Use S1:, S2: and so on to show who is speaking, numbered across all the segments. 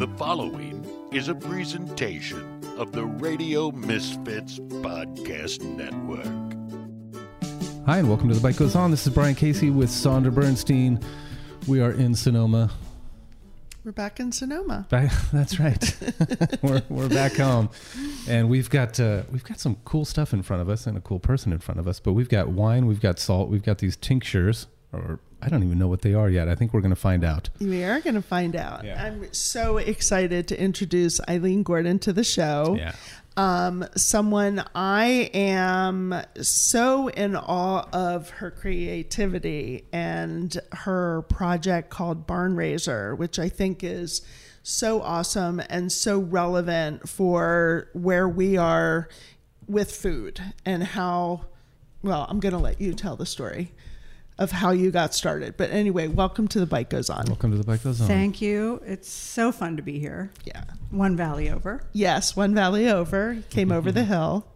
S1: The following is a presentation of the Radio Misfits Podcast Network.
S2: Hi, and welcome to The Bite Goes On. This is Brian Casey with Sondra Bernstein. We are in Sonoma.
S3: We're back in Sonoma.
S2: Back, that's right. we're, we're back home, and we've got uh, we've got some cool stuff in front of us and a cool person in front of us. But we've got wine, we've got salt, we've got these tinctures, or I don't even know what they are yet. I think we're going to find out.
S3: We are going to find out.
S2: Yeah.
S3: I'm so excited to introduce Eileen Gordon to the show.
S2: Yeah.
S3: Um, someone I am so in awe of her creativity and her project called Barnraiser, which I think is so awesome and so relevant for where we are with food and how. Well, I'm going to let you tell the story of how you got started. But anyway, welcome to the Bite Goes On.
S2: Welcome to The Bite Goes On.
S4: Thank you. It's so fun to be here.
S3: Yeah.
S4: One valley over.
S3: Yes, one valley over, came over the hill.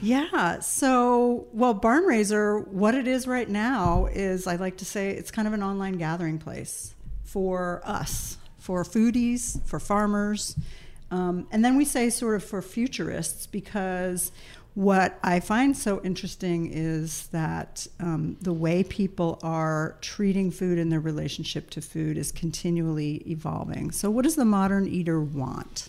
S4: Yeah. So, well, Barnraiser, what it is right now is I like to say it's kind of an online gathering place for us, for foodies, for farmers. Um, and then we say sort of for futurists because what I find so interesting is that um, the way people are treating food and their relationship to food is continually evolving. So, what does the modern eater want?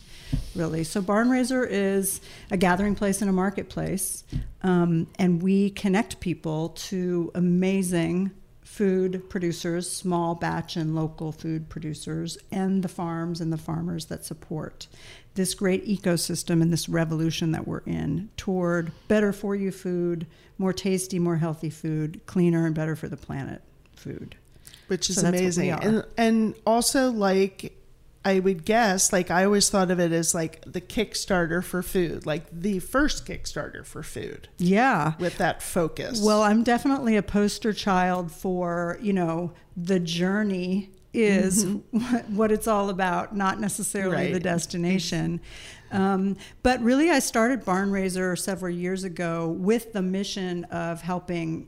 S4: Really, so Barnraiser is a gathering place and a marketplace, um, and we connect people to amazing food producers, small batch and local food producers, and the farms and the farmers that support this great ecosystem and this revolution that we're in toward better for you food, more tasty, more healthy food, cleaner and better for the planet food.
S3: which is
S4: So that's what we
S3: amazing. And and also like I would guess, like I always thought of it as like the Kickstarter for food, like the first Kickstarter for food
S4: Yeah.
S3: with that focus.
S4: Well, I'm definitely a poster child for, you know, the journey is what, what it's all about, not necessarily
S3: Right.
S4: the destination. Um, but really, I started Barnraiser several years ago with the mission of helping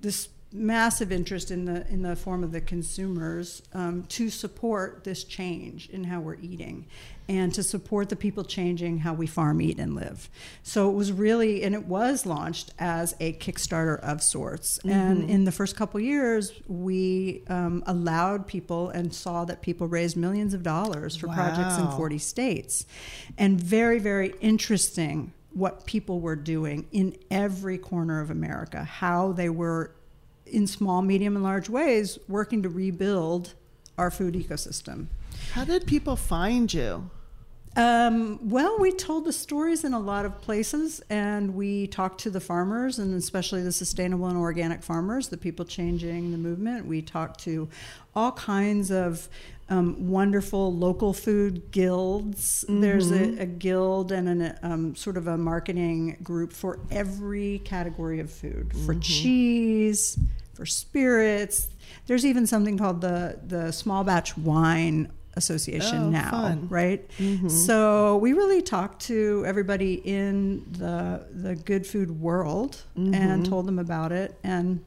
S4: this massive interest in the in the form of the consumers um, to support this change in how we're eating and to support the people changing how we farm eat and live. So it was really and it was launched as a kickstarter of sorts. And in the first couple years we um, allowed people and saw that people raised millions of dollars for projects in 40 states. And very very interesting what people were doing in every corner of America, how they were in small, medium, and large ways working to rebuild our food ecosystem.
S3: how did people find you?
S4: Um, well, we told the stories in a lot of places, and we talked to the farmers, and especially the sustainable and organic farmers, the people changing the movement. We talked to all kinds of um, wonderful local food guilds. There's a, a guild and an, um, sort of a marketing group for every category of food, for cheese, for spirits. There's even something called the the small batch wine association
S3: Oh,
S4: now
S3: fun.
S4: right? So we really talked to everybody in the the good food world and told them about it. And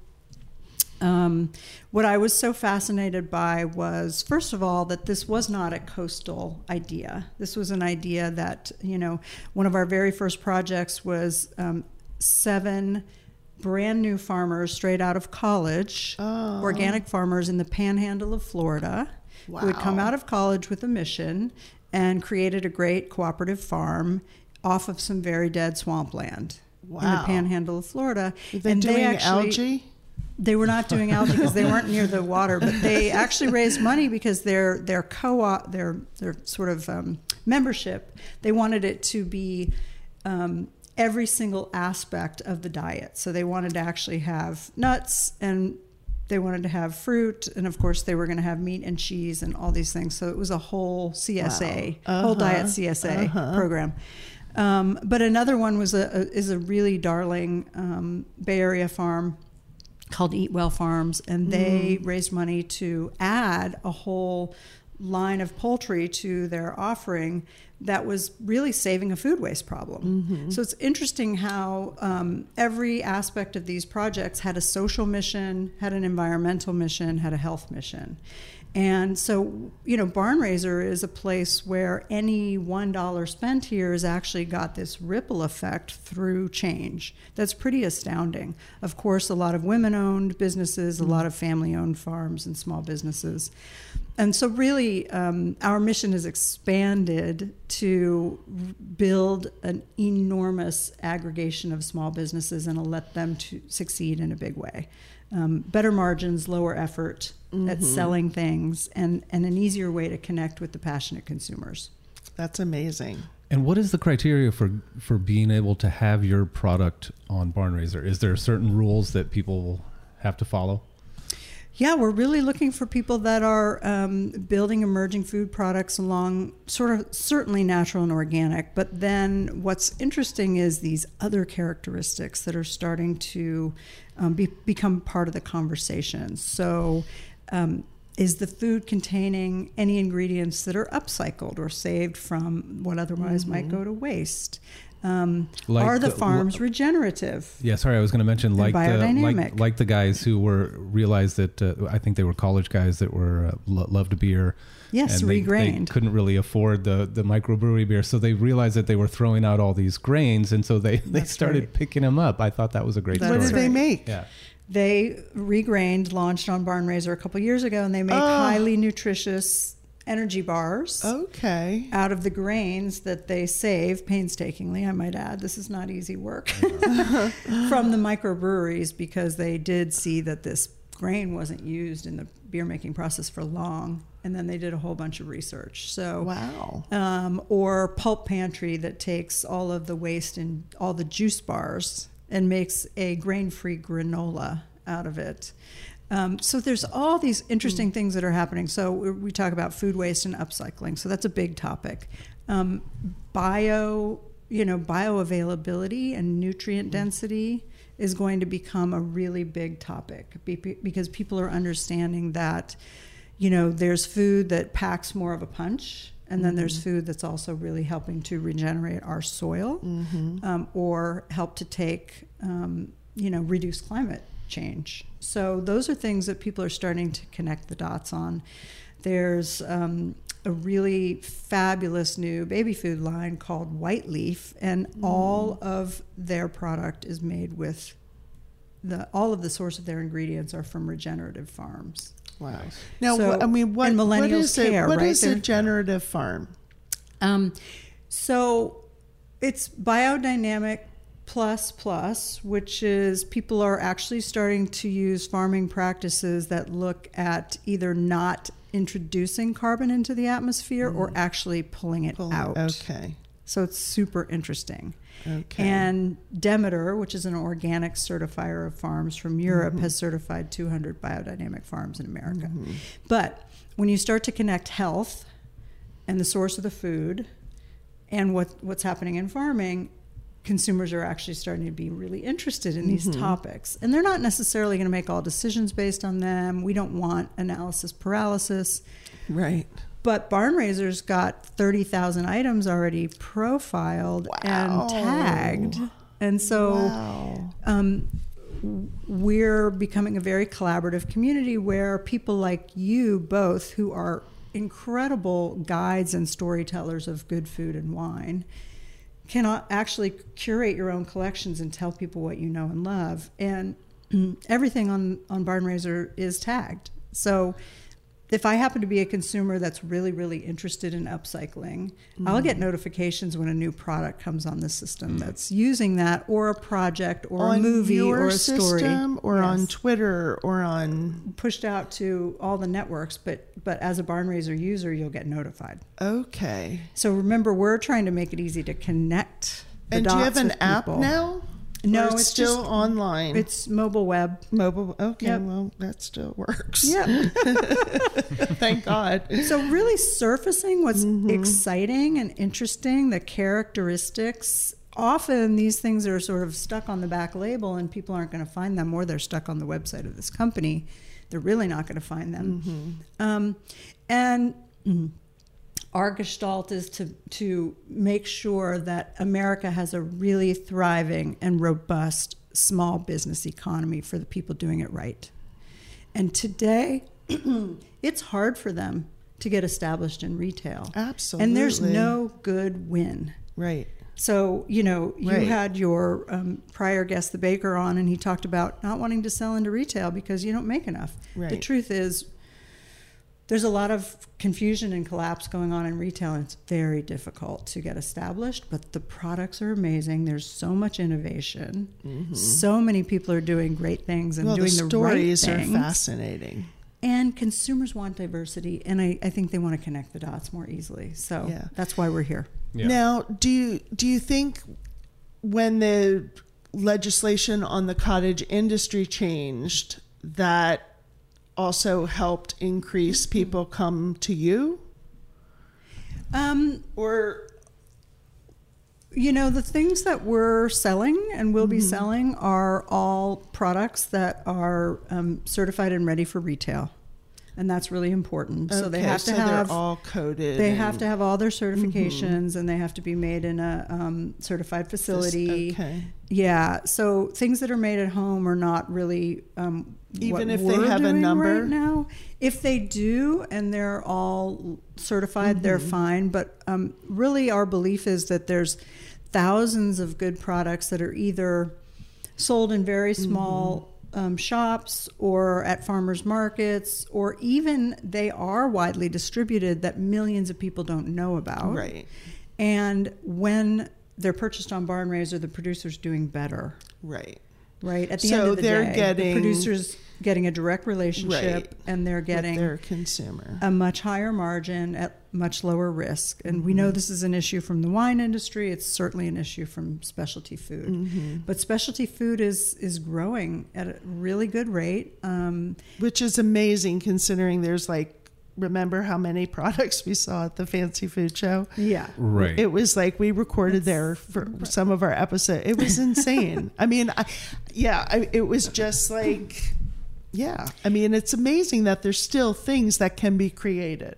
S4: um, what I was so fascinated by was, first of all, that this was not a coastal idea. This was an idea that you know one of our very first projects was um, seven brand new farmers straight out of college,
S3: Oh.
S4: organic farmers in the panhandle of Florida who had come out of college with a mission and created a great cooperative farm off of some very dead swampland in the panhandle of Florida.
S3: Were they
S4: and
S3: doing
S4: they actually,
S3: algae?
S4: They were not doing algae because they weren't near the water, but they actually raised money because their their co-op, their their sort of um, membership, they wanted it to be um, every single aspect of the diet. So they wanted to actually have nuts and they wanted to have fruit, and of course they were going to have meat and cheese and all these things. So it was a whole CSA,
S3: Wow.
S4: whole
S3: Uh-huh.
S4: diet CSA program. Um, but another one was a, a is a really darling um, Bay Area farm called Eat Well Farms, and they raised money to add a whole line of poultry to their offering that was really saving a food waste problem. So it's interesting how um, every aspect of these projects had a social mission, had an environmental mission, had a health mission. And so, you know, Barnraiser is a place where any $1 spent here has actually got this ripple effect through change. That's pretty astounding. Of course, a lot of women owned businesses, a lot of family owned farms and small businesses. And so, really, um, our mission has expanded to build an enormous aggregation of small businesses and let them to succeed in a big way. Um, better margins, lower effort at selling things, and, and an easier way to connect with the passionate consumers.
S3: That's amazing.
S2: And what is the criteria for for being able to have your product on Barnraiser? Is there certain rules that people have to follow?
S4: Yeah, we're really looking for people that are um, building emerging food products along sort of certainly natural and organic. But then what's interesting is these other characteristics that are starting to um, be, become part of the conversation. So, um, is the food containing any ingredients that are upcycled or saved from what otherwise might go to waste? Um,
S2: Like
S4: are the,
S2: the-
S4: farms regenerative?
S2: Yeah, sorry, I was going to mention like the like, like the guys who were realized that uh, I think they were college guys that were uh, lo- loved beer.
S4: Yes,
S2: and they, they
S4: regrained.
S2: couldn't really afford the the microbrewery beer, so they realized that they were throwing out all these grains, and so they they
S4: That's
S2: started
S4: right.
S2: picking them up. I thought that was a great
S3: thing.
S2: what
S3: did they make?
S2: Yeah,
S4: They regrained, launched on Barnraiser a couple years ago, and they make
S3: Oh.
S4: highly nutritious energy bars
S3: Okay.
S4: out of the grains that they save painstakingly. I might add, this is not easy work from the microbreweries because they did see that this grain wasn't used in the beer making process for long, and then they did a whole bunch of research. So
S3: Wow.
S4: um, or Pulp Pantry that takes all of the waste and all the juice bars and makes a grain-free granola out of it. Um, so there's all these interesting things that are happening. So we, talk about food waste and upcycling. So that's a big topic. Um, bio, you know, bioavailability and nutrient density is going to become a really big topic because people are understanding that you know, there's food that packs more of a punch, and then there's food that's also really helping to regenerate our soil um, or help to take, um, you know, reduce climate change. So those are things that people are starting to connect the dots on. There's um, a really fabulous new baby food line called White Leaf, and all of their product is made with the all of the source of their ingredients are from regenerative farms.
S3: Wow. Now,
S4: So-
S3: I mean, what,
S4: and millennials
S3: is it?
S4: care,
S3: What
S4: right?
S3: is a generative farm?
S4: Um, so it's biodynamic plus plus, which is people are actually starting to use farming practices that look at either not introducing carbon into the atmosphere or mm. actually pulling it
S3: Pull-
S4: out.
S3: Okay.
S4: So it's super interesting.
S3: Okay.
S4: And Demeter, which is an organic certifier of farms from Europe, mm-hmm. has certified 200 biodynamic farms in America. Mm-hmm. But when you start to connect health and the source of the food and what, what's happening in farming, consumers are actually starting to be really interested in these topics. And they're not necessarily going to make all decisions based on them. We don't want analysis paralysis.
S3: right.
S4: But Barnraiser's got 30,000 items already profiled
S3: Wow.
S4: and tagged. And so
S3: Wow.
S4: um, we're becoming a very collaborative community where people like you both, who are incredible guides and storytellers of good food and wine, can actually curate your own collections and tell people what you know and love. And everything on, on Barnraiser is tagged. So if I happen to be a consumer that's really, really interested in upcycling, I'll get mm. notifications when a new product comes on the system mm. that's using that, or a project, or
S3: on
S4: a movie, or a story,
S3: or on Twitter, or on.
S4: pushed out to all the networks. But but as a Barnraiser user, you'll get notified.
S3: Okay.
S4: So remember, we're trying to make it easy to connect.
S3: And do you have an app now?
S4: No,
S3: Or
S4: it's
S3: still
S4: just-
S3: online.
S4: It's mobile web.
S3: mobile. Okay,
S4: Yep.
S3: well that still works.
S4: Yeah.
S3: Thank God.
S4: So really surfacing what's
S3: Mm-hmm.
S4: exciting and interesting, the characteristics. Often these things are sort of stuck on the back label and people aren't going to find them, or they're stuck on the website of this company. They're really not going to find them.
S3: Mm-hmm.
S4: Um, and mm, our gestalt is to to make sure that America has a really thriving and robust small business economy for the people doing it right. And today, it's hard for them to get established in retail.
S3: Absolutely.
S4: And there's no good win.
S3: Right.
S4: So, you know, you
S3: Right.
S4: had your um, prior guest, the baker, on, and he talked about not wanting to sell into retail because you don't make enough.
S3: Right.
S4: The truth is, there's a lot of confusion and collapse going on in retail, and it's very difficult to get established. But the products are amazing. There's so much innovation. So many people are doing great things and
S3: Mm-hmm. well,
S4: doing
S3: the
S4: the,
S3: stories
S4: right
S3: are fascinating.
S4: And consumers want diversity, and I, I think they want to connect the dots more easily. So
S3: Yeah.
S4: that's why we're here.
S2: Yeah.
S3: Now, do you do you think when the legislation on the cottage industry changed that also helped increase people come to you
S4: Um,
S3: or
S4: You know, the things that we're selling and will be selling are all products that are um, certified and ready for retail. And that's really important. so they
S3: Okay,
S4: have to
S3: so
S4: have
S3: all coded
S4: they have to have all their certifications and they have to be made in a um, certified facility.
S3: okay.
S4: Yeah. So things that are made at home are not really um,
S3: Even if they have a number?
S4: right now. If they do and they're all certified, they're
S3: Mm-hmm.
S4: fine. But um, really, our belief is that there's thousands of good products that are either sold in very
S3: Mm-hmm.
S4: small. Um, shops or at farmers markets, or even they are widely distributed that millions of people don't know about.
S3: Right.
S4: And when they're purchased on Barn Raiser, the producer's doing better,
S3: right
S4: right? At the
S3: So
S4: end of the
S3: they're
S4: day,
S3: getting-
S4: the producer's getting a direct relationship,
S3: Right.
S4: and they're
S3: with
S4: getting
S3: their consumer
S4: a much higher margin at much lower risk. And we
S3: Mm-hmm.
S4: know this is an issue from the wine industry. It's certainly an issue from specialty food.
S3: Mm-hmm.
S4: But specialty food is is growing at a really good rate. Um,
S3: which is amazing considering there's like remember how many products we saw at the fancy food show
S4: yeah.
S2: Right.
S3: It was like we recorded there for some of our episode. It was insane. I mean, I, yeah, I, it was just like, yeah. I mean, it's amazing that there's still things that can be created.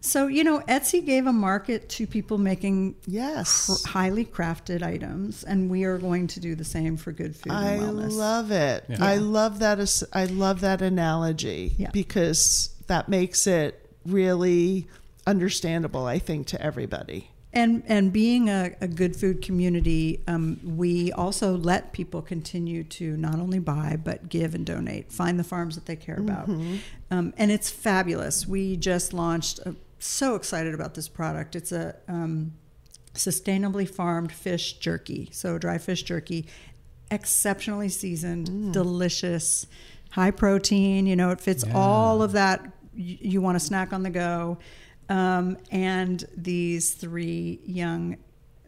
S4: So you know, Etsy gave a market to people making
S3: Yes,
S4: cr- highly crafted items, and we are going to do the same for good food
S3: I
S4: and wellness.
S3: love it.
S2: Yeah.
S3: I love that. as- I love that analogy
S4: Yeah.
S3: because that makes it really understandable. I think to everybody.
S4: And and being a, a good food community, um, we also let people continue to not only buy but give and donate. Find the farms that they care about, um, and it's fabulous. We just launched. A, so excited about this product. It's a um, sustainably farmed fish jerky, so dry fish jerky, exceptionally seasoned, delicious, high protein. You know, it fits
S2: Yeah.
S4: all of that y- you want to snack on the go. Um, and these three young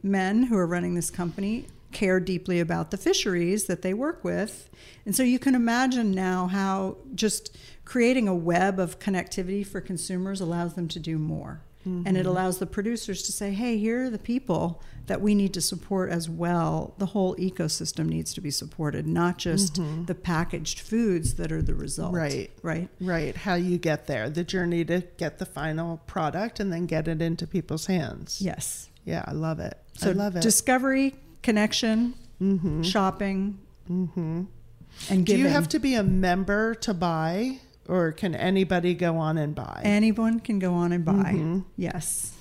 S4: men who are running this company care deeply about the fisheries that they work with. And so you can imagine now how just creating a web of connectivity for consumers allows them to do more. And it mm-hmm. allows the producers to say, hey, here are the people that we need to support as well. The whole ecosystem needs to be supported, not just mm-hmm. the packaged foods that are the result.
S3: Right.
S4: Right.
S3: Right, how you get there, the journey to get the final product and then get it into people's hands.
S4: Yes.
S3: Yeah, I love it.
S4: So
S3: I love it.
S4: discovery, connection,
S3: Mm-hmm.
S4: shopping, mm-hmm. and
S3: Do you have to be a member to buy, or can anybody go on and buy?
S4: Anyone can go on and buy.
S3: Mm-hmm.
S4: Yes.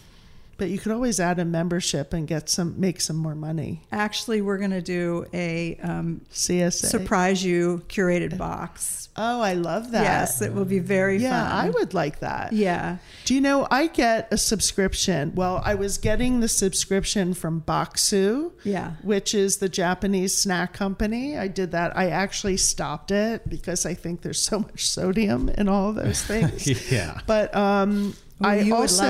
S3: But you could always add a membership and get some, make some more money.
S4: Actually, we're going to do a um,
S3: CSA.
S4: surprise you curated box.
S3: Oh, I love that.
S4: Yes, it will be very fun.
S3: Yeah,
S4: fun.
S3: I would like that.
S4: Yeah.
S3: Do you know I get a subscription? Well, I was getting the subscription from Bokksu,
S4: Yeah.
S3: which is the Japanese snack company. I did that. I actually stopped it because I think there's so much sodium in all those things.
S2: yeah.
S3: But um,
S4: Well,
S3: I also.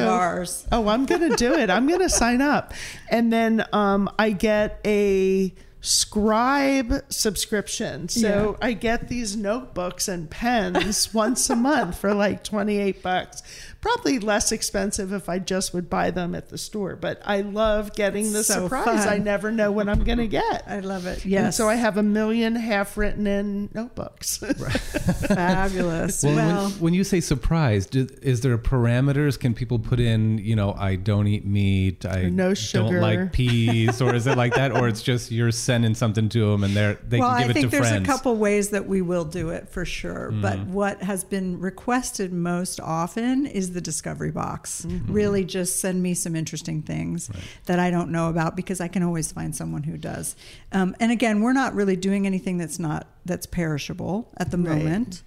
S3: Oh, I'm gonna do it. I'm gonna sign up, and then um, I get a scribe subscription. So I get these notebooks and pens once a month for like 28 bucks. Probably less expensive if I just would buy them at the store. But I love getting the
S4: So
S3: surprise.
S4: fun.
S3: I never know what I'm going to get.
S4: I love it.
S3: And so I have a million half written in notebooks.
S4: fabulous.
S2: Well,
S4: Well,
S2: when, when you say surprise, do- is there parameters? Can people put in, you know, I don't eat meat, I
S3: no sugar.
S2: don't like peas, or is it like that, or it's just you're sending something to them and they're they
S4: well,
S2: can give
S4: I
S2: it
S4: think
S2: to
S4: there's a couple ways that we will do it for sure.
S2: Mm-hmm.
S4: But what has been requested most often is the discovery box.
S2: Mm-hmm.
S4: Really, just send me some interesting things that I don't know about because I can always find someone who does. Um, and again, we're not really doing anything that's not that's perishable at the
S3: Right.
S4: moment.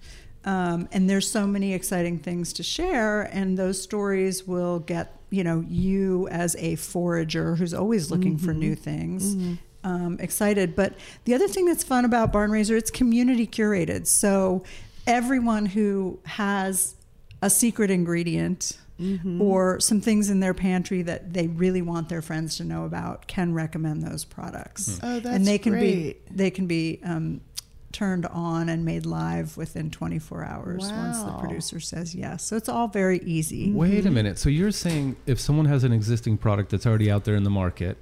S4: Um, and there's so many exciting things to share, and those stories will get you know you as a forager who's always looking for
S3: Mm-hmm.
S4: new things um, excited. But the other thing that's fun about Barnraiser, it's community curated. So everyone who has a secret ingredient
S3: Mm-hmm.
S4: or some things in their pantry that they really want their friends to know about can recommend those products.
S3: Oh, that's
S4: and they can
S3: great.
S4: be they can be um, turned on and made live within 24 hours once the producer says yes. So it's all very easy.
S2: Wait a minute. So you're saying if someone has an existing product that's already out there in the market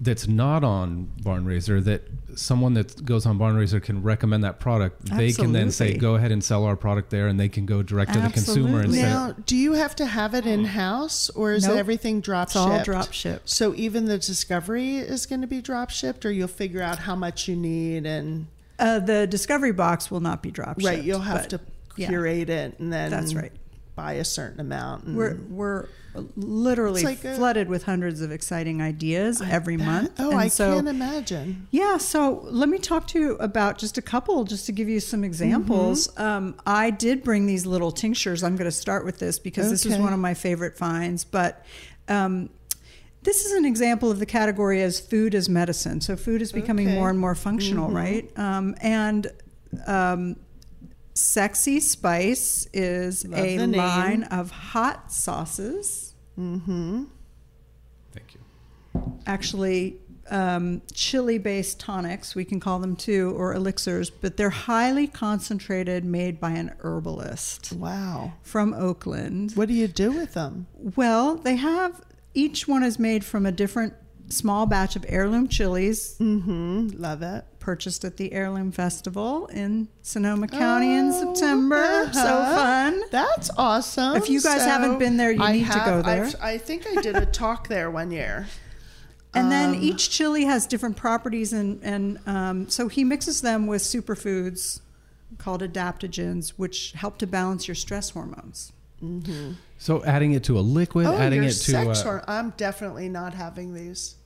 S2: that's not on Barnraiser, that someone that goes on Barnraiser can recommend that product, they can then say, go ahead and sell our product there, and they can go direct to the consumer and
S4: Absolutely.
S2: say,
S3: now, do you have to have it in house or is
S4: Nope.
S3: everything drop
S4: It's
S3: shipped?
S4: all drop shipped.
S3: So even the discovery is going to be drop shipped, or you'll figure out how much you need and
S4: Uh, the discovery box will not be drop shipped.
S3: right. You'll have
S4: but
S3: to
S4: yeah.
S3: curate it and then
S4: That's right.
S3: buy a certain amount. And
S4: We're we're literally
S3: like a-
S4: flooded with hundreds of exciting ideas every month.
S3: oh,
S4: And
S3: I
S4: so,
S3: can't imagine.
S4: Yeah, so let me talk to you about just a couple, just to give you some examples.
S3: Mm-hmm.
S4: Um, I did bring these little tinctures. I'm going to start with this because this was
S3: Okay.
S4: one of my favorite finds. But um, this is an example of the category as food as medicine. So food is becoming
S3: Okay. Mm-hmm.
S4: more and more functional, right? Um, and um, Sexy Spice is
S3: Love
S4: a line of hot sauces.
S3: Mm-hmm.
S2: Thank you.
S4: actually um, chili based tonics, we can call them too, or elixirs, but they're highly concentrated, made by an herbalist
S3: Wow.
S4: from Oakland.
S3: What do you do with them?
S4: Well, they have each one is made from a different small batch of heirloom chilies
S3: Mm-hmm. Love it.
S4: purchased at the Heirloom Festival in Sonoma County in
S3: Oh,
S4: September. So
S3: uh-huh.
S4: fun.
S3: That's awesome.
S4: If you guys haven't been there, you
S3: I
S4: need to go there.
S3: I've- I think I did a talk there one year.
S4: And then
S3: Um,
S4: each chili has different properties, and and um, so he mixes them with superfoods called adaptogens, which help to balance your stress hormones.
S2: So adding it to a liquid,
S3: Oh,
S2: adding
S3: your
S2: it to
S3: sex
S2: uh,
S3: horm- I'm definitely not having these.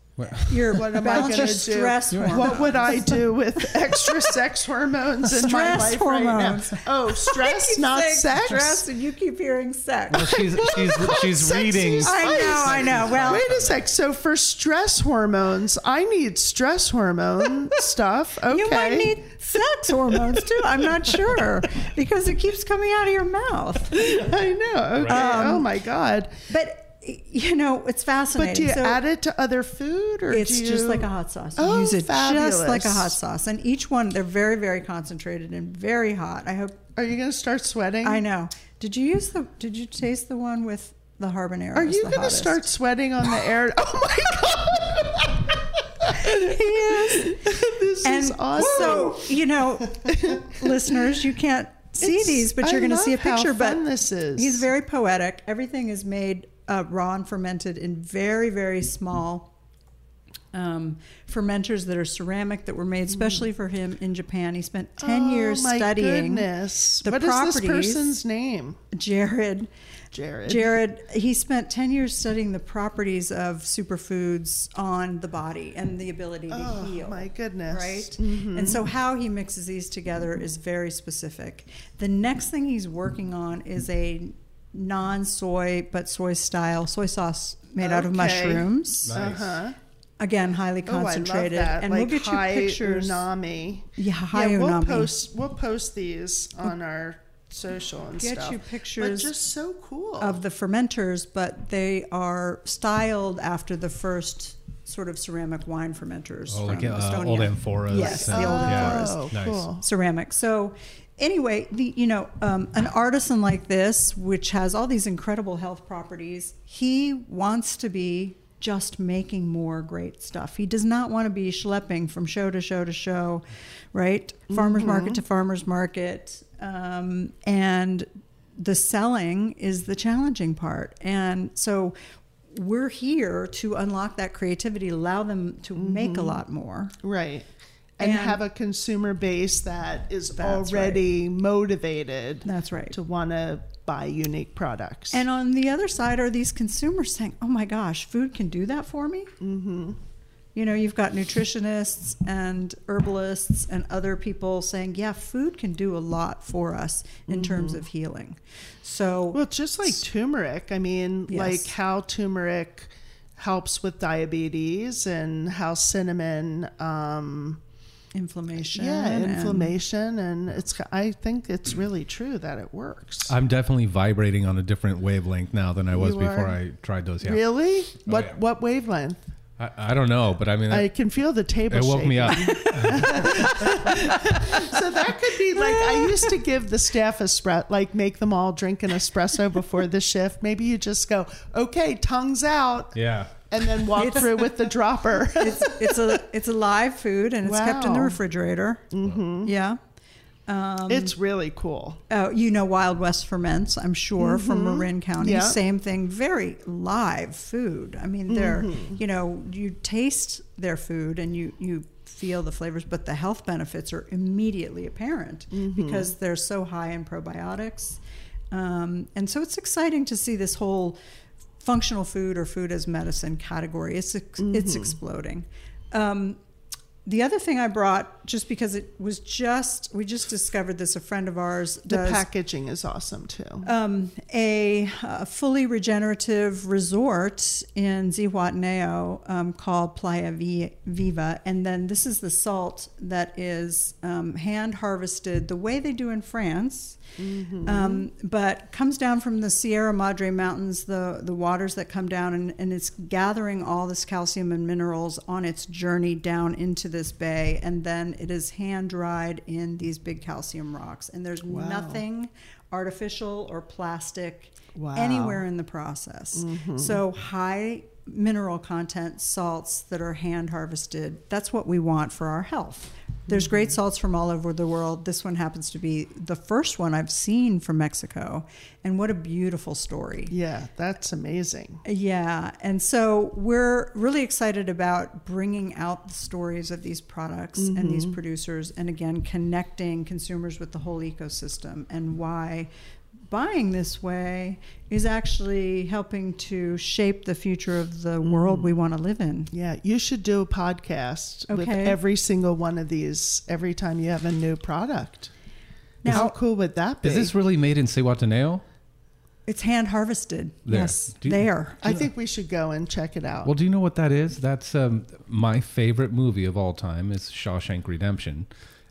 S4: Your
S3: What am I
S4: balance
S3: going
S4: your
S3: to do?
S4: hormones.
S3: What would I do with extra sex hormones in my life
S4: hormones.
S3: right now? Oh, stress, not sex.
S4: Stress, and you keep hearing sex.
S2: well, she's she's she's reading.
S3: spice.
S4: I know, I know. Well,
S3: Wait a sec. So for stress hormones, I need stress hormone stuff. Okay.
S4: you might need sex hormones too. I'm not sure because it keeps coming out of your mouth.
S3: I know. Okay.
S4: Um,
S3: oh my god.
S4: But you know, it's fascinating.
S3: But do you
S4: So-
S3: add it to other food, or
S4: It's
S3: do you...
S4: just like a hot sauce. You
S3: Oh,
S4: use it
S3: fabulous.
S4: just like a hot sauce. And each one, they're very, very concentrated and very hot. I hope,
S3: Are you going to start sweating?
S4: I know. Did you use the, did you taste the one with the habanero?
S3: Are you going to start sweating on the air? Oh my god.
S4: He is.
S3: this
S4: And
S3: is awesome.
S4: so, you know, listeners, you can't see
S3: It's-
S4: these, but you're going to see a picture.
S3: fun
S4: but
S3: this is.
S4: he's very poetic. Everything is made uh, raw and fermented in very, very small um, fermenters that are ceramic that were made especially for him in Japan. He spent 10 years
S3: oh,
S4: studying
S3: Goodness.
S4: the
S3: What is this
S4: properties.
S3: person's name?
S4: Jared.
S3: Jared.
S4: Jared, he spent 10 years studying the properties of superfoods on the body and the ability to
S3: Oh,
S4: heal.
S3: my goodness.
S4: Right?
S3: Mhm.
S4: And so, how he mixes these together is very specific. The next thing he's working on is a non soy, but soy style soy sauce made out of mushrooms.
S2: Nice.
S3: Uh-huh.
S4: Again, highly
S3: Oh, I love
S4: concentrated.
S3: that.
S4: And
S3: like
S4: we'll get you pictures.
S3: Unami.
S4: Yeah, high
S3: yeah, we'll
S4: unami.
S3: post we'll post these on our social and
S4: Get
S3: stuff.
S4: you pictures
S3: But just so cool.
S4: of the fermenters, but they are styled after the first sort of ceramic wine fermenters
S2: Oh,
S4: from
S2: like uh,
S4: Estonia.
S2: old amphoras.
S4: Yes, the old
S2: yeah,
S3: oh,
S2: nice.
S3: cool.
S4: ceramic. So anyway, the you know, um, an artisan like this, which has all these incredible health properties, he wants to be just making more great stuff. He does not want to be schlepping from show to show to show, right? Farmers market to farmers market, um, and the selling is the challenging part. And so we're here to unlock that creativity, allow them to make a lot more.
S3: Right. And,
S4: And-
S3: have a consumer base that is already motivated
S4: That's right.
S3: to want to buy unique products.
S4: And on the other side are these consumers saying, "Oh my gosh, food can do that for me." Mm-hmm. You know, you've got nutritionists and herbalists and other people saying, "Yeah, food can do a lot for us in terms of healing." So,
S3: well, just like turmeric, I mean,
S4: Yes.
S3: like how turmeric helps with diabetes and how cinnamon um
S4: inflammation,
S3: yeah,
S4: and-
S3: inflammation and it's I think it's really true that it works.
S2: I'm definitely vibrating on a different wavelength now than I was
S3: You
S2: before
S3: are?
S2: I tried those. Yeah.
S3: Really? Oh, what
S2: yeah.
S3: what wavelength?
S2: I, I don't know, but I mean,
S3: I
S2: I,
S3: can feel the table
S2: it woke me up.
S3: So that could be like I used to give the staff espresso, like make them all drink an espresso before the shift. Maybe you just go, okay, tongues out,
S2: yeah.
S3: And then walk
S4: It's-
S3: through with the dropper.
S4: it's it's a it's a live food and it's kept in the refrigerator. Mm-hmm. Yeah. Um,
S3: it's really cool.
S4: Oh, you know Wild West Ferments, I'm sure, from Marin County.
S3: Yeah.
S4: Same thing, very live food. I mean, they're,
S3: Mm-hmm.
S4: you know, you taste their food and you, you feel the flavors, but the health benefits are immediately apparent
S3: Mm-hmm.
S4: because they're so high in probiotics. Um, and so it's exciting to see this whole functional food or food as medicine category. It's, ex-
S3: Mm-hmm.
S4: it's exploding. Um, the other thing I brought, just because it was just, we just discovered this, a friend of ours
S3: The packaging is awesome too.
S4: um, a, uh fully regenerative resort in Zihuatanejo um, called Playa Viva. And then this is the salt that is um, hand harvested the way they do in France, um, but comes down from the Sierra Madre Mountains, the, the waters that come down, and, and it's gathering all this calcium and minerals on its journey down into this bay. And then it is hand dried in these big calcium rocks. And there's
S3: Wow.
S4: nothing artificial or plastic
S3: Wow.
S4: anywhere in the process. So high mineral content salts that are hand harvested, that's what we want for our health. There's great salts from all over the world. This one happens to be the first one I've seen from Mexico. And what a beautiful story.
S3: yeah, that's amazing.
S4: Yeah, and so we're really excited about bringing out the stories of these products and these mm-hmm. producers, and again, connecting consumers with the whole ecosystem and why buying this way is actually helping to shape the future of the world we want to live in.
S3: Yeah, you should do a podcast with every single one of these every time you have a new product.
S4: Now-
S3: How cool would that be?
S2: Is this really made in Zihuatanejo?
S4: It's hand harvested.
S2: There.
S4: Yes,
S2: you-
S4: there.
S3: I think we should go and check it out.
S2: Well, do you know what that is? That's um, my favorite movie of all time is Shawshank Redemption,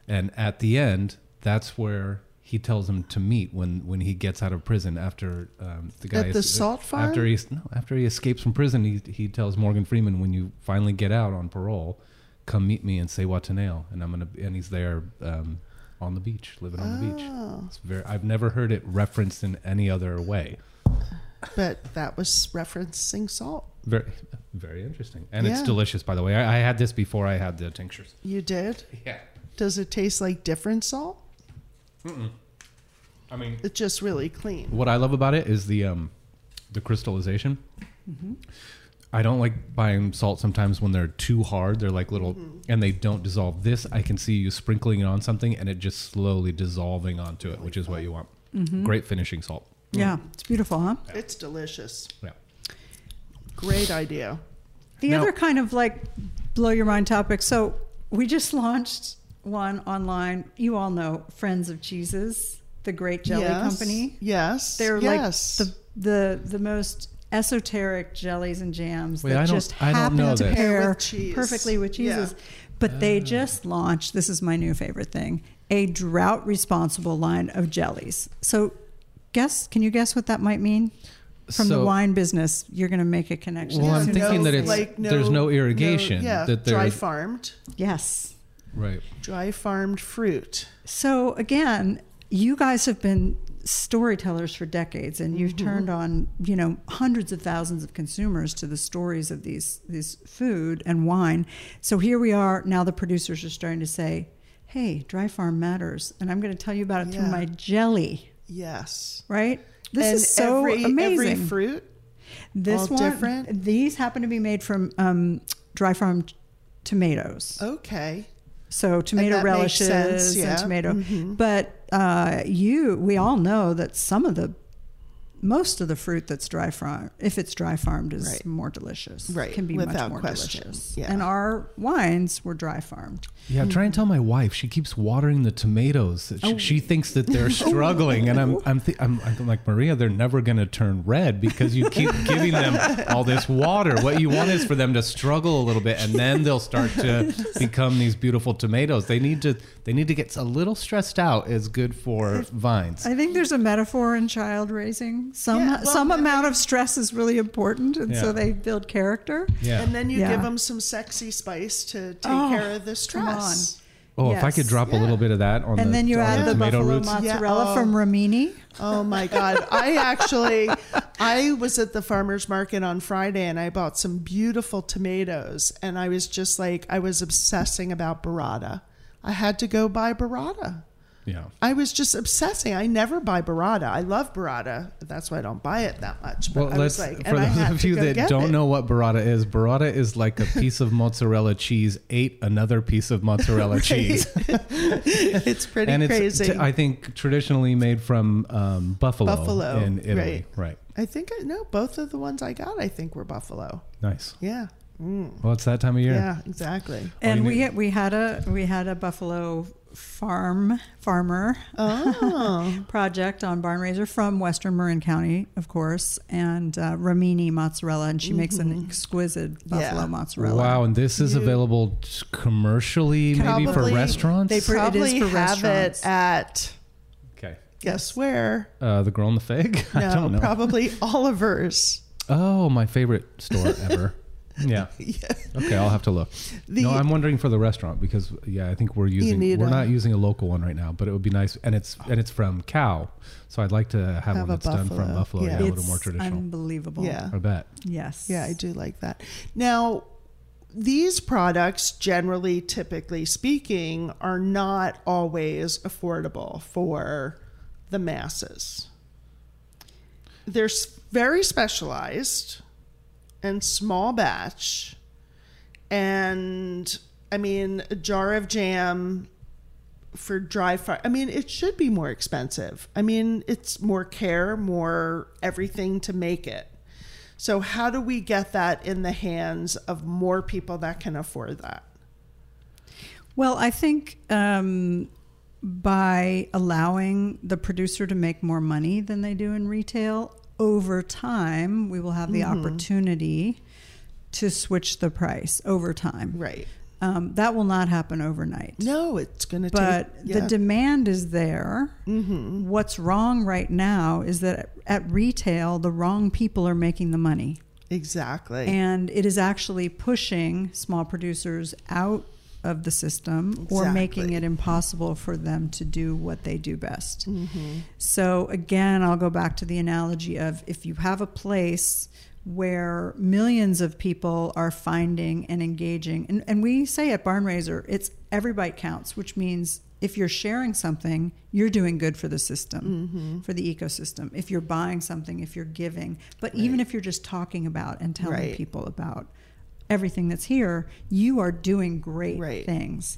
S2: and at the end, that's where he tells him to meet when when he gets out of prison after um, the guy
S3: At the
S2: is-
S3: salt farm?
S2: After he no, after he escapes from prison, he he tells Morgan Freeman, when you finally get out on parole, come meet me in Zihuatanejo, and I'm gonna and he's there. Um, on the beach, living on the beach.
S3: Oh.
S2: It's very. I've never heard it referenced in any other way.
S3: but that was referencing salt.
S2: Very, very interesting, and it's delicious. By the way, I, I had this before I had the tinctures.
S3: You did?
S2: Yeah,
S3: Does it taste like different salt?
S2: I mean,
S3: It's just really clean.
S2: what I love about it is the um, the crystallization. Mm-hmm. I don't like buying salt sometimes when they're too hard. They're like little, mm-hmm. and they don't dissolve. This I can see you sprinkling it on something, and it just slowly dissolving onto it, which is what you want. Mm-hmm. Great finishing salt. Mm.
S4: Yeah, it's beautiful, huh?
S3: It's delicious.
S2: Yeah.
S3: Great idea.
S4: The
S2: Now-
S4: other kind of like blow your mind topic. So we just launched one online. You all know Friend in Cheeses, the great jelly
S3: yes.
S4: company.
S3: Yes.
S4: They're
S3: yes.
S4: like the the the most esoteric jellies and jams
S2: Wait,
S4: that
S2: I don't-
S4: just
S2: I don't
S4: happen
S2: know
S4: to
S2: this.
S3: Pair
S4: pair
S3: with
S4: perfectly with
S3: Yeah.
S4: cheeses. But they
S2: Ah.
S4: just launched. This is my new favorite thing: a drought responsible line of jellies. So, guess? Can you guess what that might mean? From the wine business, you're going to make a connection.
S2: Well, I'm thinking
S4: I
S2: that
S4: say
S2: it's-
S4: it.
S2: there's no irrigation,
S3: yeah,
S2: that
S3: dry farmed,
S4: yes.
S2: Right.
S3: dry farmed fruit.
S4: So again, you guys have been storytellers for decades and you've
S3: Mm-hmm.
S4: turned on you know hundreds of thousands of consumers to the stories of these these food and wine so here we are now the producers are starting to say hey dry farm matters and i'm going to tell you about it through my jelly
S3: Yes.
S4: right this
S3: and
S4: is so
S3: every,
S4: amazing
S3: Every fruit.
S4: this one
S3: different?
S4: these happen to be made from um, dry farm t- tomatoes
S3: Okay.
S4: so tomato relishes
S3: sense,
S4: and
S3: yeah.
S4: tomato.
S3: Mhm.
S4: But uh, you, we all know that some of the, most of the fruit that's dry farm, if it's dry farmed, is
S3: Right.
S4: more delicious.
S3: Right,
S4: can be much more
S3: question,
S4: delicious.
S3: yeah.
S4: And our wines were dry farmed.
S2: Yeah, hmm. try and tell my wife. She keeps watering the tomatoes. She, oh. she thinks that they're struggling, and I'm I'm, th- I'm I'm like Maria. They're never going to turn red because you keep giving them all this water. What you want is for them to struggle a little bit, and then they'll start to become these beautiful tomatoes. They need to they need to get a little stressed out. Is good for vines.
S4: I think there's a metaphor in child raising. Some
S3: Yeah, well,
S4: some
S3: I mean-
S4: amount of stress is really important, and
S2: Yeah.
S4: so they build character.
S2: Yeah.
S3: And then you
S4: Yeah.
S3: give them some sexy spice to take
S4: Oh,
S3: care of the
S4: come on.
S3: stress.
S2: oh, if I could
S4: yes.
S2: drop a little bit of that on the
S4: And then you
S2: on
S4: add the
S2: tomato
S4: buffalo
S2: roots.
S4: mozzarella
S3: Yeah, oh.
S4: from Ramini.
S3: Oh my God. I actually, I was at the farmer's market on Friday and I bought some beautiful tomatoes. And I was just like, I was obsessing about burrata. I had to go buy burrata.
S2: Yeah.
S3: I was just obsessing. I never buy burrata. I love burrata. That's why I don't buy it that much. But
S2: Well,
S3: I
S2: let's
S3: was like,
S2: for
S3: and I
S2: those of you that don't
S3: it.
S2: know what burrata is, burrata is like a piece of mozzarella cheese ate another piece of mozzarella cheese.
S3: it's pretty
S2: and it's
S3: crazy.
S2: t- I think traditionally made from um, buffalo,
S3: Buffalo,
S2: in Italy.
S3: right.
S2: Right.
S3: I think I know both of the ones I got. I think were buffalo.
S2: Nice.
S3: Yeah. Mm.
S2: Well, it's that time of year.
S3: Yeah. Exactly.
S4: And we
S2: need-
S4: we had a we had a buffalo farm farmer
S3: Oh.
S4: project on Barnraiser from Western Marin County, of course, and uh, Ramini mozzarella, and she makes an exquisite buffalo
S3: Mm-hmm. Yeah.
S4: mozzarella.
S2: Wow, and this is
S3: You-
S2: available t- commercially, maybe for restaurants.
S4: They pr- it
S3: Probably
S4: is for
S3: have
S4: restaurants.
S3: it at
S2: okay.
S3: guess where?
S2: Uh, the girl in the fig. I
S3: No,
S2: don't know.
S3: probably Oliver's.
S2: Oh, my favorite store ever. Yeah.
S3: Yeah.
S2: Okay, I'll have to look.
S3: The-
S2: no, I'm wondering for the restaurant because yeah, I think we're using
S3: need
S2: we're
S3: a-
S2: not using a local one right now, but it would be nice and it's and it's from cow, so I'd like to have,
S3: Have
S2: one
S3: a
S2: that's done from
S3: buffalo,
S2: buffalo,
S3: yeah.
S2: yeah, a little more traditional.
S4: unbelievable.
S3: Yeah.
S2: I bet.
S4: Yes.
S3: Yeah, I do like that. Now, these products, generally, typically speaking, are not always affordable for the masses. They're very specialized and small batch. And I mean, a jar of jam for dry fry. I mean, it should be more expensive. I mean, it's more care, more everything to make it. So, how do we get that in the hands of more people that can afford that?
S4: Well, I think um, by allowing the producer to make more money than they do in retail, over time, we will have the
S3: Mm-hmm.
S4: opportunity to switch the price over time.
S3: Right.
S4: Um, that will not happen overnight.
S3: No, it's going to
S4: But
S3: take.
S4: the
S3: yeah.
S4: demand is there.
S3: Mhm.
S4: What's wrong right now is that at retail, the wrong people are making the money.
S3: Exactly.
S4: And it is actually pushing small producers out of the system or making it impossible for them to do what they do best.
S3: Mm-hmm.
S4: So, again, I'll go back to the analogy of if you have a place where millions of people are finding and engaging, and, and we say at Barnraiser, it's every bite counts, which means if you're sharing something, you're doing good for the system,
S3: Mm-hmm.
S4: for the ecosystem. If you're buying something, if you're giving, but even if you're just talking about and telling
S3: Right.
S4: people about everything that's here, you are doing great
S3: Right.
S4: things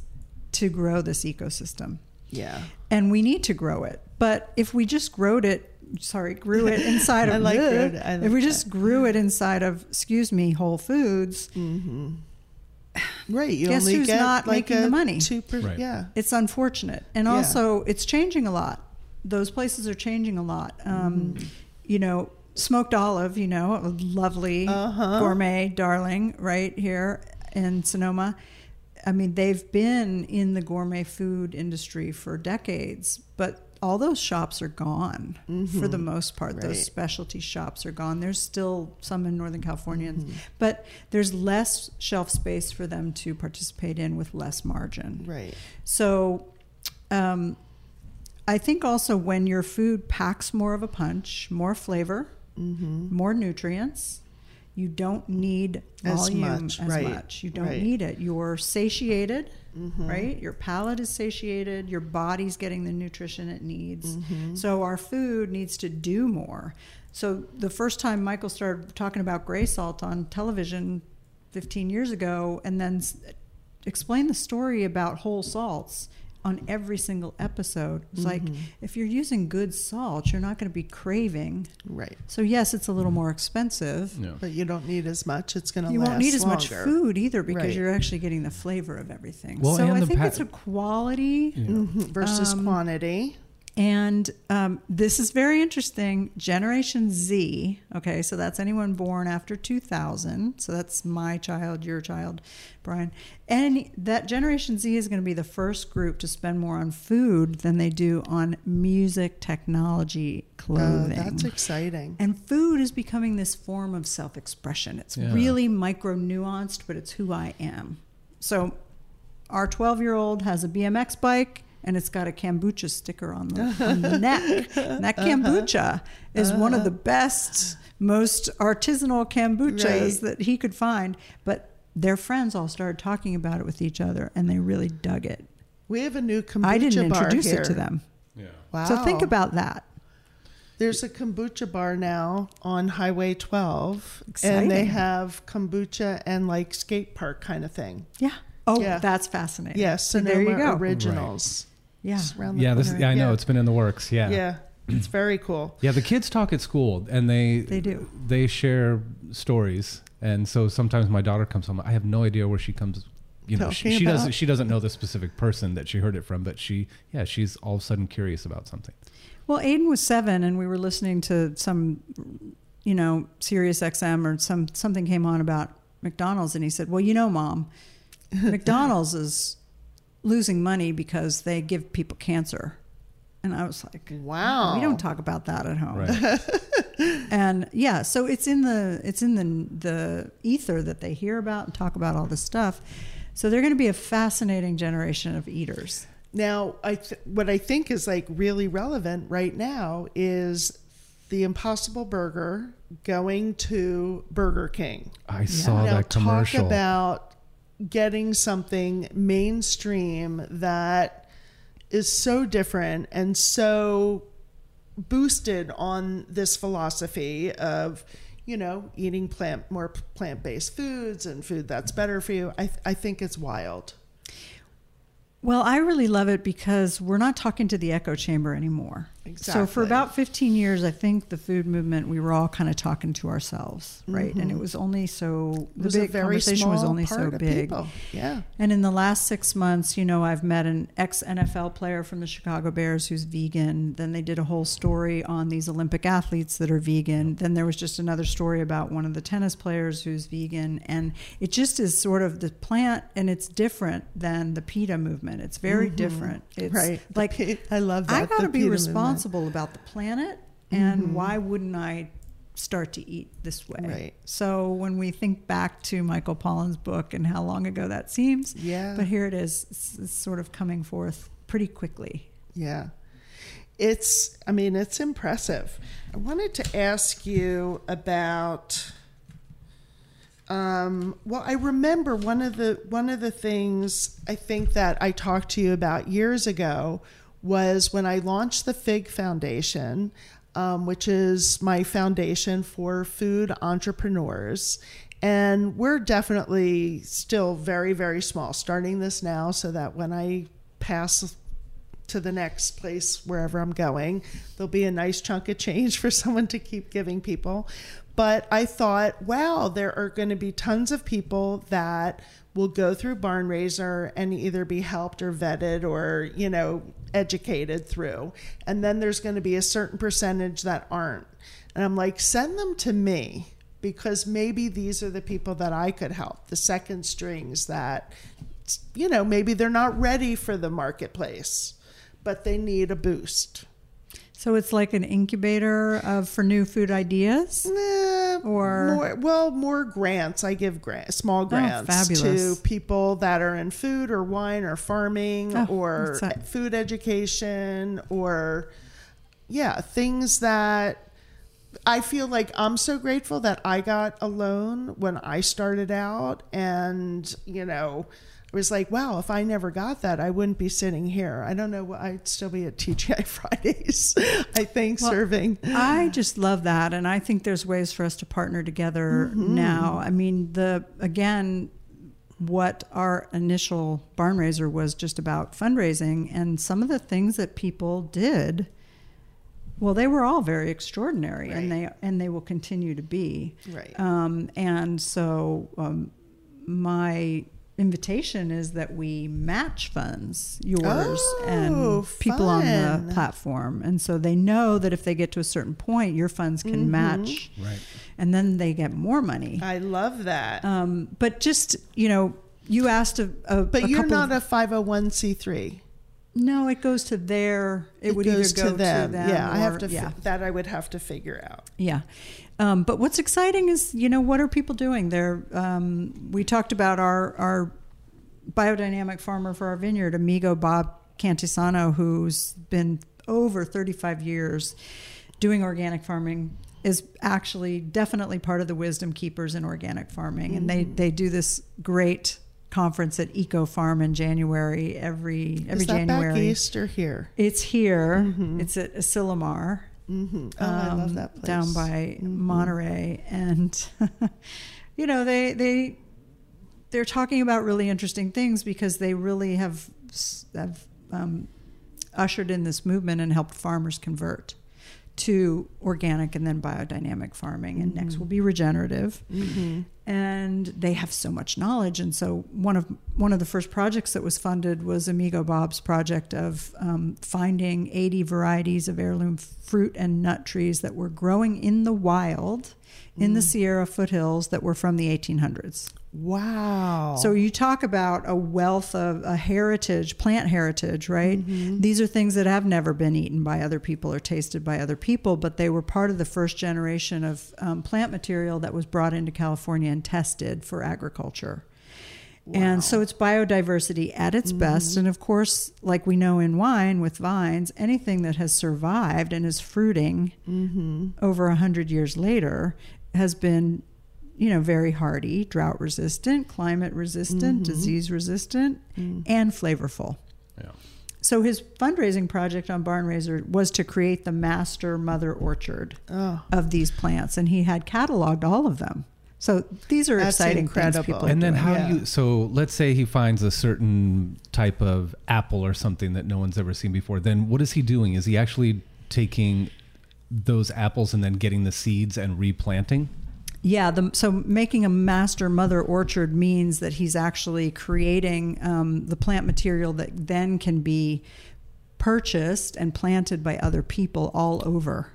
S4: to grow this ecosystem.
S3: yeah.
S4: And we need to grow it. But if we just growed it, sorry, grew it inside of
S3: I like
S4: Bleh,
S3: growed it. I
S4: if we
S3: that.
S4: just grew it inside of, excuse me, Whole Foods,
S3: Right. You
S4: Guess
S3: only
S4: who's
S3: get
S4: not
S3: like
S4: making the money?
S3: Two per,
S2: Right.
S3: Yeah.
S4: it's unfortunate. And
S3: Yeah.
S4: also, it's changing a lot. Those places are changing a lot. Um,
S3: Mm-hmm.
S4: You know, smoked olive, you know, a lovely
S3: Uh-huh.
S4: gourmet darling right here in Sonoma. I mean, they've been in the gourmet food industry for decades, but all those shops are gone for the most part. Those
S3: Mm-hmm.
S4: Specialty shops are gone. There's still some in Northern California,
S3: Mm-hmm.
S4: but there's less shelf space for them to participate in with less margin.
S3: Right.
S4: So, um, I think also when your food packs more of a punch, more flavor,
S3: Mm-hmm.
S4: more nutrients, you don't need
S3: As
S4: volume
S3: much,
S4: as
S3: right,
S4: much. You don't
S3: right.
S4: need it. You're satiated,
S3: Mm-hmm.
S4: right? Your palate is satiated. Your body's getting the nutrition it needs.
S3: Mm-hmm.
S4: So our food needs to do more. So the first time Michael started talking about gray salt on television 15 years ago, and then explained the story about whole salts on every single episode. It's like
S3: Mm-hmm.
S4: if you're using good salt, you're not going to be craving.
S3: Right.
S4: So yes, it's a little more expensive.
S2: Yeah.
S3: But you don't need as much. It's going to
S4: You
S3: last
S4: won't need as much food either because
S3: Right.
S4: you're actually getting the flavor of everything.
S2: Well,
S4: so I
S2: the
S4: think
S2: pa-
S4: it's a quality.
S3: Mhm. versus
S4: Um,
S3: quantity.
S4: And um, this is very interesting. Generation Z, okay, so that's anyone born after 2000. So that's my child, your child, Brian. And that Generation Z is going to be the first group to spend more on food than they do on music, technology, clothing.
S3: that's exciting.
S4: And food is becoming this form of self expression. It's
S2: Yeah.
S4: really micro nuanced, but it's who I am. So, our 12 year old has a BMX bike and it's got a kombucha sticker on the, on the neck. And that uh-huh. kombucha is one of the uh-huh. best, most artisanal kombuchas
S3: Right.
S4: that he could find. But their friends all started talking about it with each other and they really dug it.
S3: We have a new kombucha bar.
S4: I didn't
S3: bar
S4: introduce
S3: here.
S4: it to them.
S2: Yeah.
S3: Wow.
S4: So, think about that.
S3: There's a kombucha bar now on Highway 12, and they have kombucha and like skate park kind of thing.
S4: Yeah. Oh,
S3: Yeah.
S4: that's fascinating.
S3: Yes,
S4: So
S3: Sonoma
S4: there you go.
S3: Originals.
S4: Yeah.
S3: Around the
S2: Yeah, this,
S3: corner.
S2: yeah, I know it's been in the works. Yeah.
S3: Yeah, it's very cool.
S2: Yeah, the kids talk at school and they
S4: They do.
S2: They share stories. And so sometimes my daughter comes home, I have no idea where she comes you know, she, she
S3: about?
S2: doesn't she doesn't know the specific person that she heard it from, but she yeah, she's all of a sudden curious about something.
S4: Well, Aiden was seven, and we were listening to some, you know, Sirius XM or some something came on about McDonald's, and he said, "Well, you know, Mom, McDonald's is losing money because they give people cancer." And I was like,
S3: Wow.
S4: we don't talk about that at home."
S2: Right.
S4: and yeah, so it's in the it's in the the ether that they hear about and talk about all this stuff. So they're going to be a fascinating generation of eaters.
S3: Now, I th- what I think is like really relevant right now is the Impossible Burger going to Burger King.
S2: I saw
S3: now,
S2: that commercial.
S3: talk about getting something mainstream that is so different and so boosted on this philosophy of you know eating plant more plant-based foods and food that's better for you i, I think it's wild
S4: Well, I really love it because we're not talking to the echo chamber anymore. So for about 15 years, I think the food movement, we were all kind of talking to ourselves, right? And it was only so,
S3: Mm-hmm.
S4: the big conversation was only so big.
S3: people. yeah
S4: And in the last six months, you know, I've met an ex NFL player from the Chicago Bears who's vegan. Then they did a whole story on these Olympic athletes that are vegan. Then there was just another story about one of the tennis players who's vegan. And it just is sort of the plant, and it's different than the PETA movement. It's very different. It's
S3: Mm-hmm. right
S4: like
S3: i love that
S4: I got to be
S3: PETA
S4: responsible about the planet, and
S3: Mm-hmm.
S4: why wouldn't I start to eat this way?
S3: Right.
S4: So when we think back to Michael Pollan's book and how long ago that seems,
S3: Yeah.
S4: But here it is, it's, it's sort of coming forth pretty quickly.
S3: Yeah. It's, I mean, it's impressive. I wanted to ask you about. Um, well, I remember one of the one of the things I think that I talked to you about years ago was when I launched the Fig Foundation, um, which is my foundation for food entrepreneurs. And we're definitely still very, very small, starting this now so that when I pass to the next place wherever I'm going. There'll be a nice chunk of change for someone to keep giving people. But I thought, wow, there are going to be tons of people that will go through Barnraiser and either be helped or vetted or, you know, educated through. And then there's going to be a certain percentage that aren't. And I'm like, send them to me because maybe these are the people that I could help, the second strings that, you know, maybe they're not ready for the marketplace, but they need a boost.
S4: So it's like an incubator of for new food ideas.
S3: Nah,
S4: Or-
S3: more, well, more grants. I give grant, small oh, grants
S4: fabulous.
S3: to people that are in food or wine or farming
S4: Oh,
S3: or food education or yeah, things that I feel like I'm so grateful that I got a loan when I started out and you know was like, wow, if I never got that, I wouldn't be sitting here. I don't know. I'd still be at TGI Fridays, I think,
S4: Well,
S3: serving.
S4: I just love that, and I think there's ways for us to partner together
S3: Mm-hmm.
S4: now. I mean, the again, what our initial Barnraiser was just about fundraising, and some of the things that people did. Well, they were all very extraordinary, and they and they will continue to be.
S3: Right.
S4: Um, and so, um, my invitation is that we match funds, yours
S3: Oh,
S4: and people on the platform. And so they know that if they get to a certain point, your funds can
S3: Mm-hmm.
S4: match,
S2: Right.
S4: and then they get more money.
S3: I love that.
S4: Um, but just, you know, you asked a, a
S3: But
S4: a
S3: you're not
S4: of,
S3: a 501c3.
S4: no. It goes to their. It, would
S3: goes
S4: either go
S3: to them. yeah, I have to. fi-
S4: Yeah,
S3: that I would have to figure out.
S4: Yeah. Um, but what's exciting is, you know, what are people doing? They're, um, we talked about our, our biodynamic farmer for our vineyard, Amigo Bob Cantisano, who's been over 35 years doing organic farming is actually definitely part of the wisdom keepers in organic farming. And they, they do this great conference at EcoFarm in january every every
S3: Is that
S4: january.
S3: back east or here?
S4: it's here. It's at Asilomar
S3: Mm-hmm. Oh, I love
S4: um,
S3: that place.
S4: down by
S3: Mhm.
S4: Monterey, and you know they they they're talking about really interesting things because they really have have um, ushered in this movement and helped farmers convert to organic and then biodynamic farming, and next will be regenerative.
S3: Mm-hmm.
S4: And they have so much knowledge, and so one of one of the first projects that was funded was Amigo Bob's project of um, finding 80 varieties of heirloom fruit and nut trees that were growing in the wild in the Sierra foothills that were from the 1800s.
S3: Wow.
S4: So you talk about a wealth of a heritage, plant heritage, right? Mm-hmm. These are things that have never been eaten by other people or tasted by other people, but they were part of the first generation of um, plant material that was brought into California and tested for agriculture. And so it's biodiversity at its mm-hmm. best. And of course, like we know in wine with vines, anything that has survived and is fruiting mm-hmm. over a hundred years later has been, you know, very hardy, drought resistant, climate resistant, mm-hmm. disease resistant, mm. and flavorful.
S2: Yeah.
S4: So his fundraising project on Barnraiser was to create the master mother orchard
S3: oh,
S4: of these plants, and he had cataloged all of them. So these are
S3: That's
S4: exciting
S3: incredible.
S4: things people are
S2: And then
S4: doing.
S2: how
S3: yeah.
S2: do you? So let's say he finds a certain type of apple or something that no one's ever seen before. Then what is he doing? Is he actually taking those apples and then getting the seeds and replanting?
S4: Yeah, the, so making a master mother orchard means that he's actually creating um, the plant material that then can be purchased and planted by other people all over.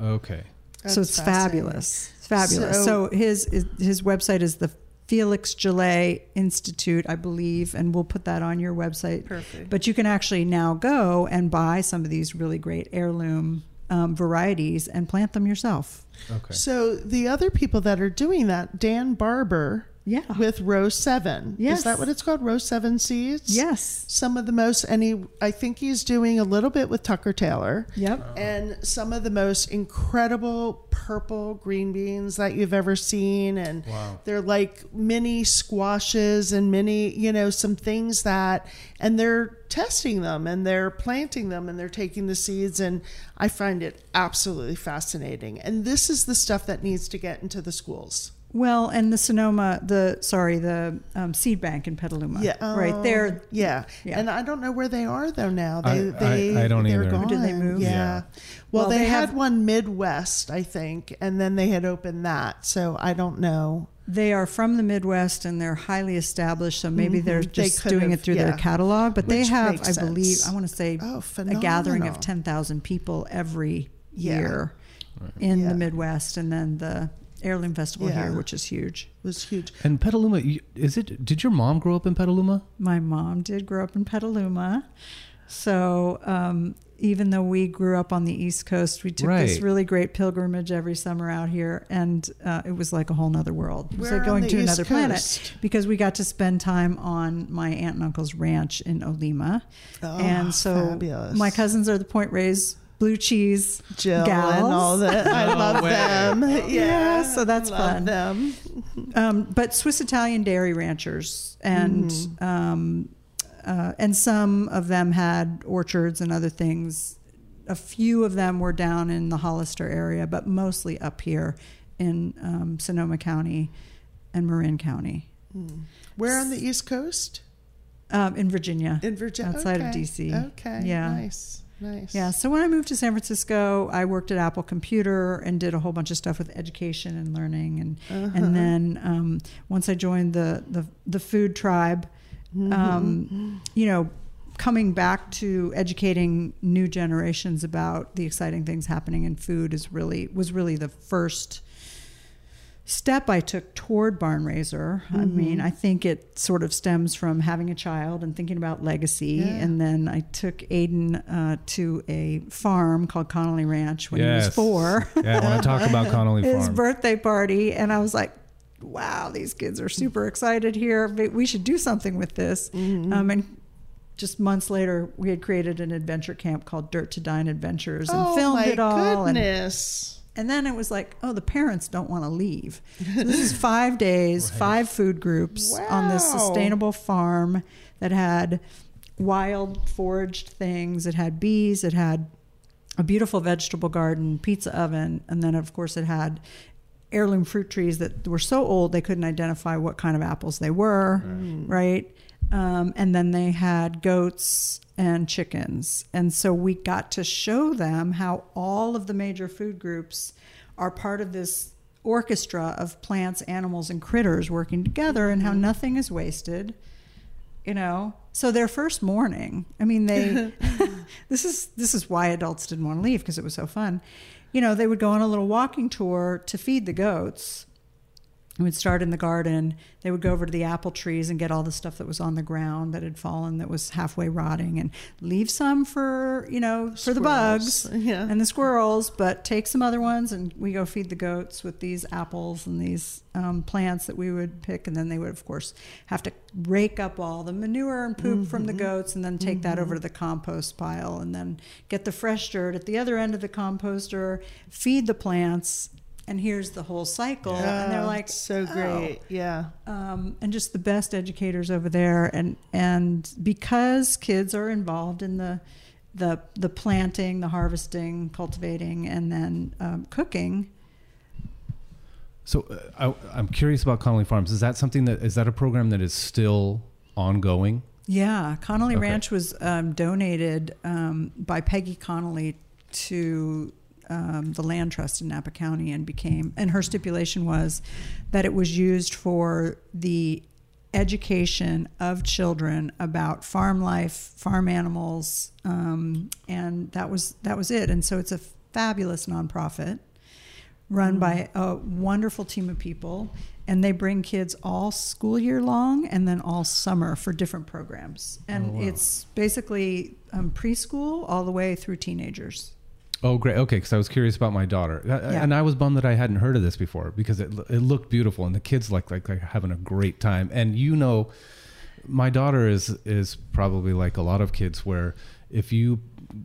S2: Okay.
S4: so it's fabulous. It's fabulous.
S3: So-
S4: So, his his website is the Felix Gillet Institute, I believe, and we'll put that on your website.
S3: Perfect.
S4: But you can actually now go and buy some of these really great heirloom um, varieties and plant them yourself.
S2: Okay.
S3: So the other people that are doing that, Dan Barber
S4: Yeah.
S3: with Row Seven.
S4: Yes.
S3: Is that what it's called? Row Seven Seeds?
S4: Yes.
S3: Some of the most, and he, I think he's doing a little bit with Tucker Taylor.
S4: Yep.
S3: And some of the most incredible purple green beans that you've ever seen. And
S2: Wow.
S3: they're like mini squashes and mini, you know, some things that, and they're testing them and they're planting them and they're taking the seeds. And I find it absolutely fascinating. And this is the stuff that needs to get into the schools.
S4: Well, and the Sonoma, the sorry, the um, seed bank in Petaluma.
S3: Yeah,
S4: right
S3: oh,
S4: there.
S3: Yeah.
S4: Yeah.
S3: and I don't know where they are though. Now
S2: I-
S3: they
S2: I-
S3: they
S2: I don't
S3: they're
S2: either.
S3: Gone.
S4: Did they move?
S3: Yeah.
S2: Yeah.
S3: Well,
S4: Well,
S3: they,
S4: they
S3: had
S4: have-
S3: one Midwest, I think, and then they had opened that. So I don't know.
S4: They are from the Midwest and they're highly established, so maybe they're
S3: Mhm. They
S4: just
S3: could
S4: doing
S3: have-
S4: it through
S3: yeah.
S4: their catalog. But they have, I believe,
S3: sense.
S4: I want to say,
S3: Oh,
S4: a gathering of ten thousand people every
S3: Yeah.
S4: year in
S3: Yeah.
S4: the Midwest, and then the Heirloom Festival
S3: Yeah.
S4: here, which is huge.
S3: It was huge.
S2: And Petaluma, is it? Did your mom grow up in Petaluma?
S4: My mom did grow up in Petaluma. So um, even though we grew up on the East Coast, we took this really great pilgrimage every summer out here, and uh, it was like a whole nother world. It was
S3: Where
S4: like going to
S3: East
S4: another planet because we got to spend time on my aunt and uncle's ranch in Olema,
S3: Oh,
S4: and so
S3: fabulous.
S4: my cousins are the Point Reyes blue cheese
S3: Jill
S4: gals.
S3: and all that. I
S2: No
S3: love
S2: way.
S3: them. Yeah,
S4: Yeah, so that's
S3: love
S4: fun.
S3: Them.
S4: um, but Swiss Italian dairy ranchers, and
S3: Mm-hmm.
S4: um, uh, and some of them had orchards and other things. A few of them were down in the Hollister area, but mostly up here in um, Sonoma County and Marin County,
S3: Where on the East Coast?
S4: um, in Virginia.
S3: In Virginia,
S4: Outside of DC.
S3: Okay,
S4: Yeah.
S3: nice, nice.
S4: Yeah. So when I moved to San Francisco, I worked at Apple Computer and did a whole bunch of stuff with education and learning. And
S3: Uh-huh.
S4: and then um, once I joined the the, the food tribe,
S3: Mm-hmm.
S4: um, you know, coming back to educating new generations about the exciting things happening in food is really was really the first step I took toward Barnraiser. I
S3: Mm-hmm.
S4: mean, I think it sort of stems from having a child and thinking about legacy.
S3: Yeah.
S4: And then I took Aiden uh, to a farm called Connolly Ranch when he was four.
S2: Yeah, I want to talk about Connolly Farm.
S4: His birthday party, and I was like, "Wow, these kids are super excited here. We should do something with this." Um, and just months later, we had created an adventure camp called Dirt to Dine Adventures and
S3: oh
S4: filmed
S3: my
S4: it all. And
S3: goodness.
S4: and then it was like, oh, the parents don't want to leave. So this is five days, five food groups on this sustainable farm that had wild foraged things. It had bees. It had a beautiful vegetable garden, pizza oven, and then of course it had heirloom fruit trees that were so old they couldn't identify what kind of apples they were, right? Um, and then they had goats and chickens. And so we got to show them how all of the major food groups are part of this orchestra of plants, animals, and critters working together and how nothing is wasted. You know, so their first morning, I mean, they, this is this is why adults didn't want to leave because it was so fun. You know, they would go on a little walking tour to feed the goats. We would start in the garden. They would go over to the apple trees and get all the stuff that was on the ground that had fallen, that was halfway rotting, and leave some for you know for the bugs
S3: Yeah.
S4: and the squirrels, but take some other ones, and we go feed the goats with these apples and these um, plants that we would pick, and then they would, of course, have to rake up all the manure and poop from the goats, and then take that over to the compost pile, and then get the fresh dirt at the other end of the composter, feed the plants, and here's the whole cycle, and they're
S3: Oh,
S4: like,
S3: so
S4: "Oh."
S3: great. Yeah.
S4: um, and just the best educators over there. And and because kids are involved in the the the planting, the harvesting, cultivating, and then um, cooking.
S2: So uh, I, I'm curious about Connolly Farms. Is that something that is that a program that is still ongoing?
S4: Yeah, Connolly
S2: Okay.
S4: Ranch was um, donated um, by Peggy Connolly to um, the Land Trust in Napa County and became, and her stipulation was that it was used for the education of children about farm life, farm animals, um, and that was that was it. And so it's a fabulous nonprofit run by a wonderful team of people and they bring kids all school year long and then all summer for different programs and
S2: Oh, wow.
S4: it's basically um, preschool all the way through teenagers
S2: Oh, great. Okay, because I was curious about my daughter, Uh,
S4: Yeah.
S2: and I was bummed that I hadn't heard of this before because it it looked beautiful, and the kids like like like having a great time. And you know, my daughter is is probably like a lot of kids where if you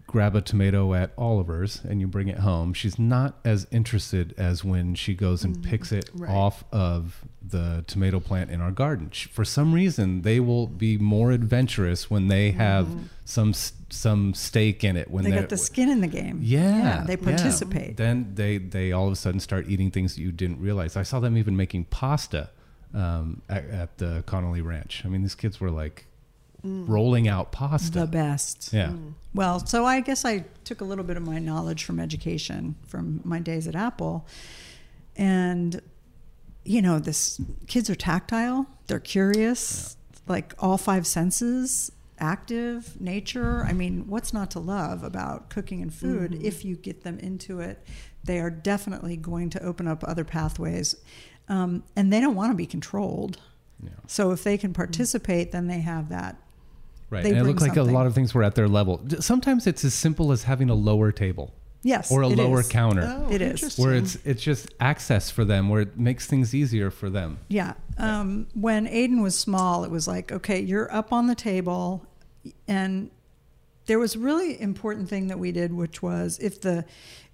S2: grab a tomato at Oliver's and you bring it home, she's not as interested as when she goes and picks it
S3: Right.
S2: off of the tomato plant in our garden. She- For some reason, they will be more adventurous when they have some some stake in it when
S4: they got the skin in the game
S2: yeah,
S4: they
S2: yeah.
S4: participate
S2: Then they they all of a sudden start eating things that you didn't realize. I saw them even making pasta um, at, at the Connolly Ranch. I mean, these kids were like rolling out pasta.
S4: the best
S2: yeah,
S4: Well, so I guess I took a little bit of my knowledge from education from my days at Apple. And you know, this kids are tactile, they're curious, like all five senses, active, nature. I mean, what's not to love about cooking and food if you get them into it? They are definitely going to open up other pathways. Um, and they don't want to be controlled.
S2: yeah.
S4: So if they can participate, then they have that
S2: Right.
S4: They
S2: and it
S4: bring
S2: looked like
S4: something.
S2: a lot of things were at their level. Sometimes it's as simple as having a lower table
S4: yes,
S2: or a
S4: it
S2: lower
S4: is.
S2: counter.
S3: Oh,
S4: It is.
S2: Where it's it's just access for them, where it makes things easier for them.
S4: Yeah. Um, when Aiden was small, it was like, okay, you're up on the table, and there was a really important thing that we did, which was if the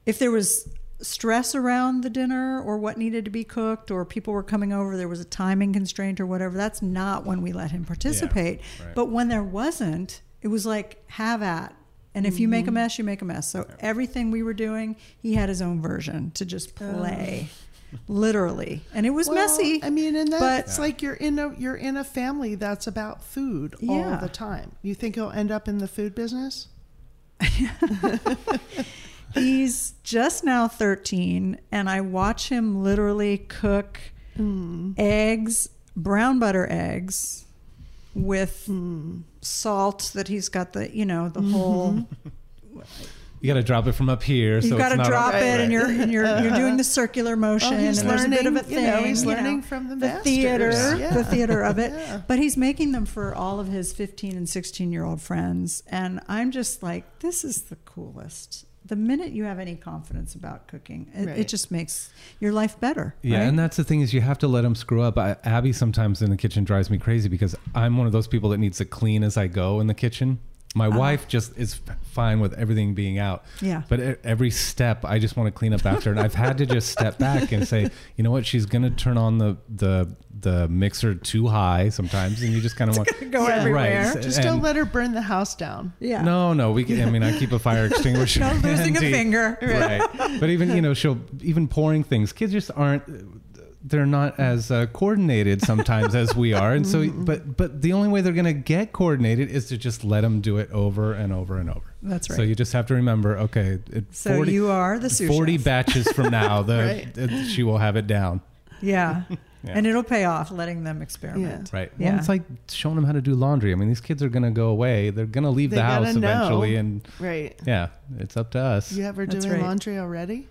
S4: if there was stress around the dinner or what needed to be cooked or people were coming over there was a timing constraint or whatever that's not when we let him participate.
S2: right.
S4: but when there wasn't it was like have at. And if you make a mm-hmm. mess you make a mess. So everything we were doing he had his own version to just play literally. And it was
S3: Well,
S4: messy
S3: I mean, and
S4: but-
S3: that's like you're in a you're in a family that's about food all the time. You think he'll end up in the food business?
S4: He's just now 13, and I watch him literally cook mm. eggs, brown butter eggs, with mm. salt that he's got the, you know, the mm-hmm. whole.
S2: You got to drop it from up here.
S4: You've
S2: so
S4: got
S2: it's
S4: to
S2: not
S4: drop
S2: right,
S4: it, and you're and you're you're doing the circular motion,
S3: Oh, he's
S4: and there's a bit of a
S3: learning, you
S4: thing.
S3: know, he's
S4: you
S3: learning from the masters.
S4: theater,
S3: Yeah.
S4: the theater of it.
S3: Yeah.
S4: But he's making them for all of his 15 and 16 year old friends, and I'm just like, this is the coolest. The minute you have any confidence about cooking, it,
S3: Right.
S4: it just makes your life better.
S2: Yeah,
S4: right?
S2: and that's the thing is you have to let them screw up. I, Abby sometimes in the kitchen drives me crazy because I'm one of those people that needs to clean as I go in the kitchen. My uh-huh. wife just is fine with everything being out.
S4: Yeah.
S2: But e- every step, I just want to clean up after, and I've had to just step back and say, you know what, she's gonna turn on the the the mixer too high sometimes, and you just kind of want to
S4: go
S3: Yeah.
S4: everywhere.
S2: Right.
S3: Just
S2: And-
S3: don't let her burn the house down.
S4: Yeah.
S2: No, no, we. Can, I mean, I keep a fire extinguisher.
S4: No losing a
S2: handy.
S4: finger.
S2: right? But even you know, she'll even pouring things. Kids just aren't. They're not as uh, coordinated sometimes as we are, and so. But but the only way they're going to get coordinated is to just let them do it over and over and over.
S4: That's right.
S2: So you just have to remember, okay, it,
S4: So you are the sous
S2: forty
S4: chef.
S2: batches from now, the
S3: Right.
S2: uh, she will have it down.
S4: Yeah.
S2: Yeah.
S4: And it'll pay off letting them experiment.
S2: Right.
S4: Yeah.
S2: Well, it's like showing them how to do laundry. I mean, these kids are going to go away. They're going to leave
S3: They
S2: the house
S3: know.
S2: eventually, and
S3: Right.
S2: yeah, it's up to us.
S3: You ever
S4: That's
S3: doing
S4: right.
S3: laundry already?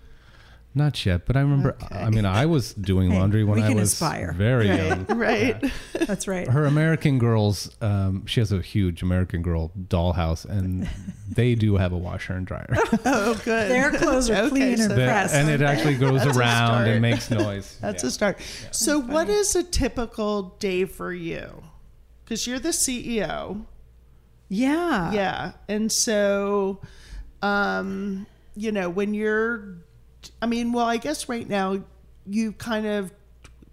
S2: Not yet, but I remember.
S3: Okay.
S2: I mean, I was doing
S4: Hey,
S2: laundry when I was
S4: aspire.
S2: very
S3: Right.
S2: young.
S3: Right.
S2: Yeah.
S4: That's right.
S2: Her American Girls, um, she has a huge American Girl dollhouse, and they do have a washer and dryer,
S3: Oh, good.
S4: Their clothes are
S3: Okay,
S4: clean and
S3: so
S2: That-
S4: pressed.
S2: and it actually goes around and makes noise.
S3: That's
S2: Yeah.
S3: a start. So, what is a typical day for you? Because you're the CEO.
S4: Yeah.
S3: Yeah. And so, um, you know, when you're, I mean, well, I guess right now you kind of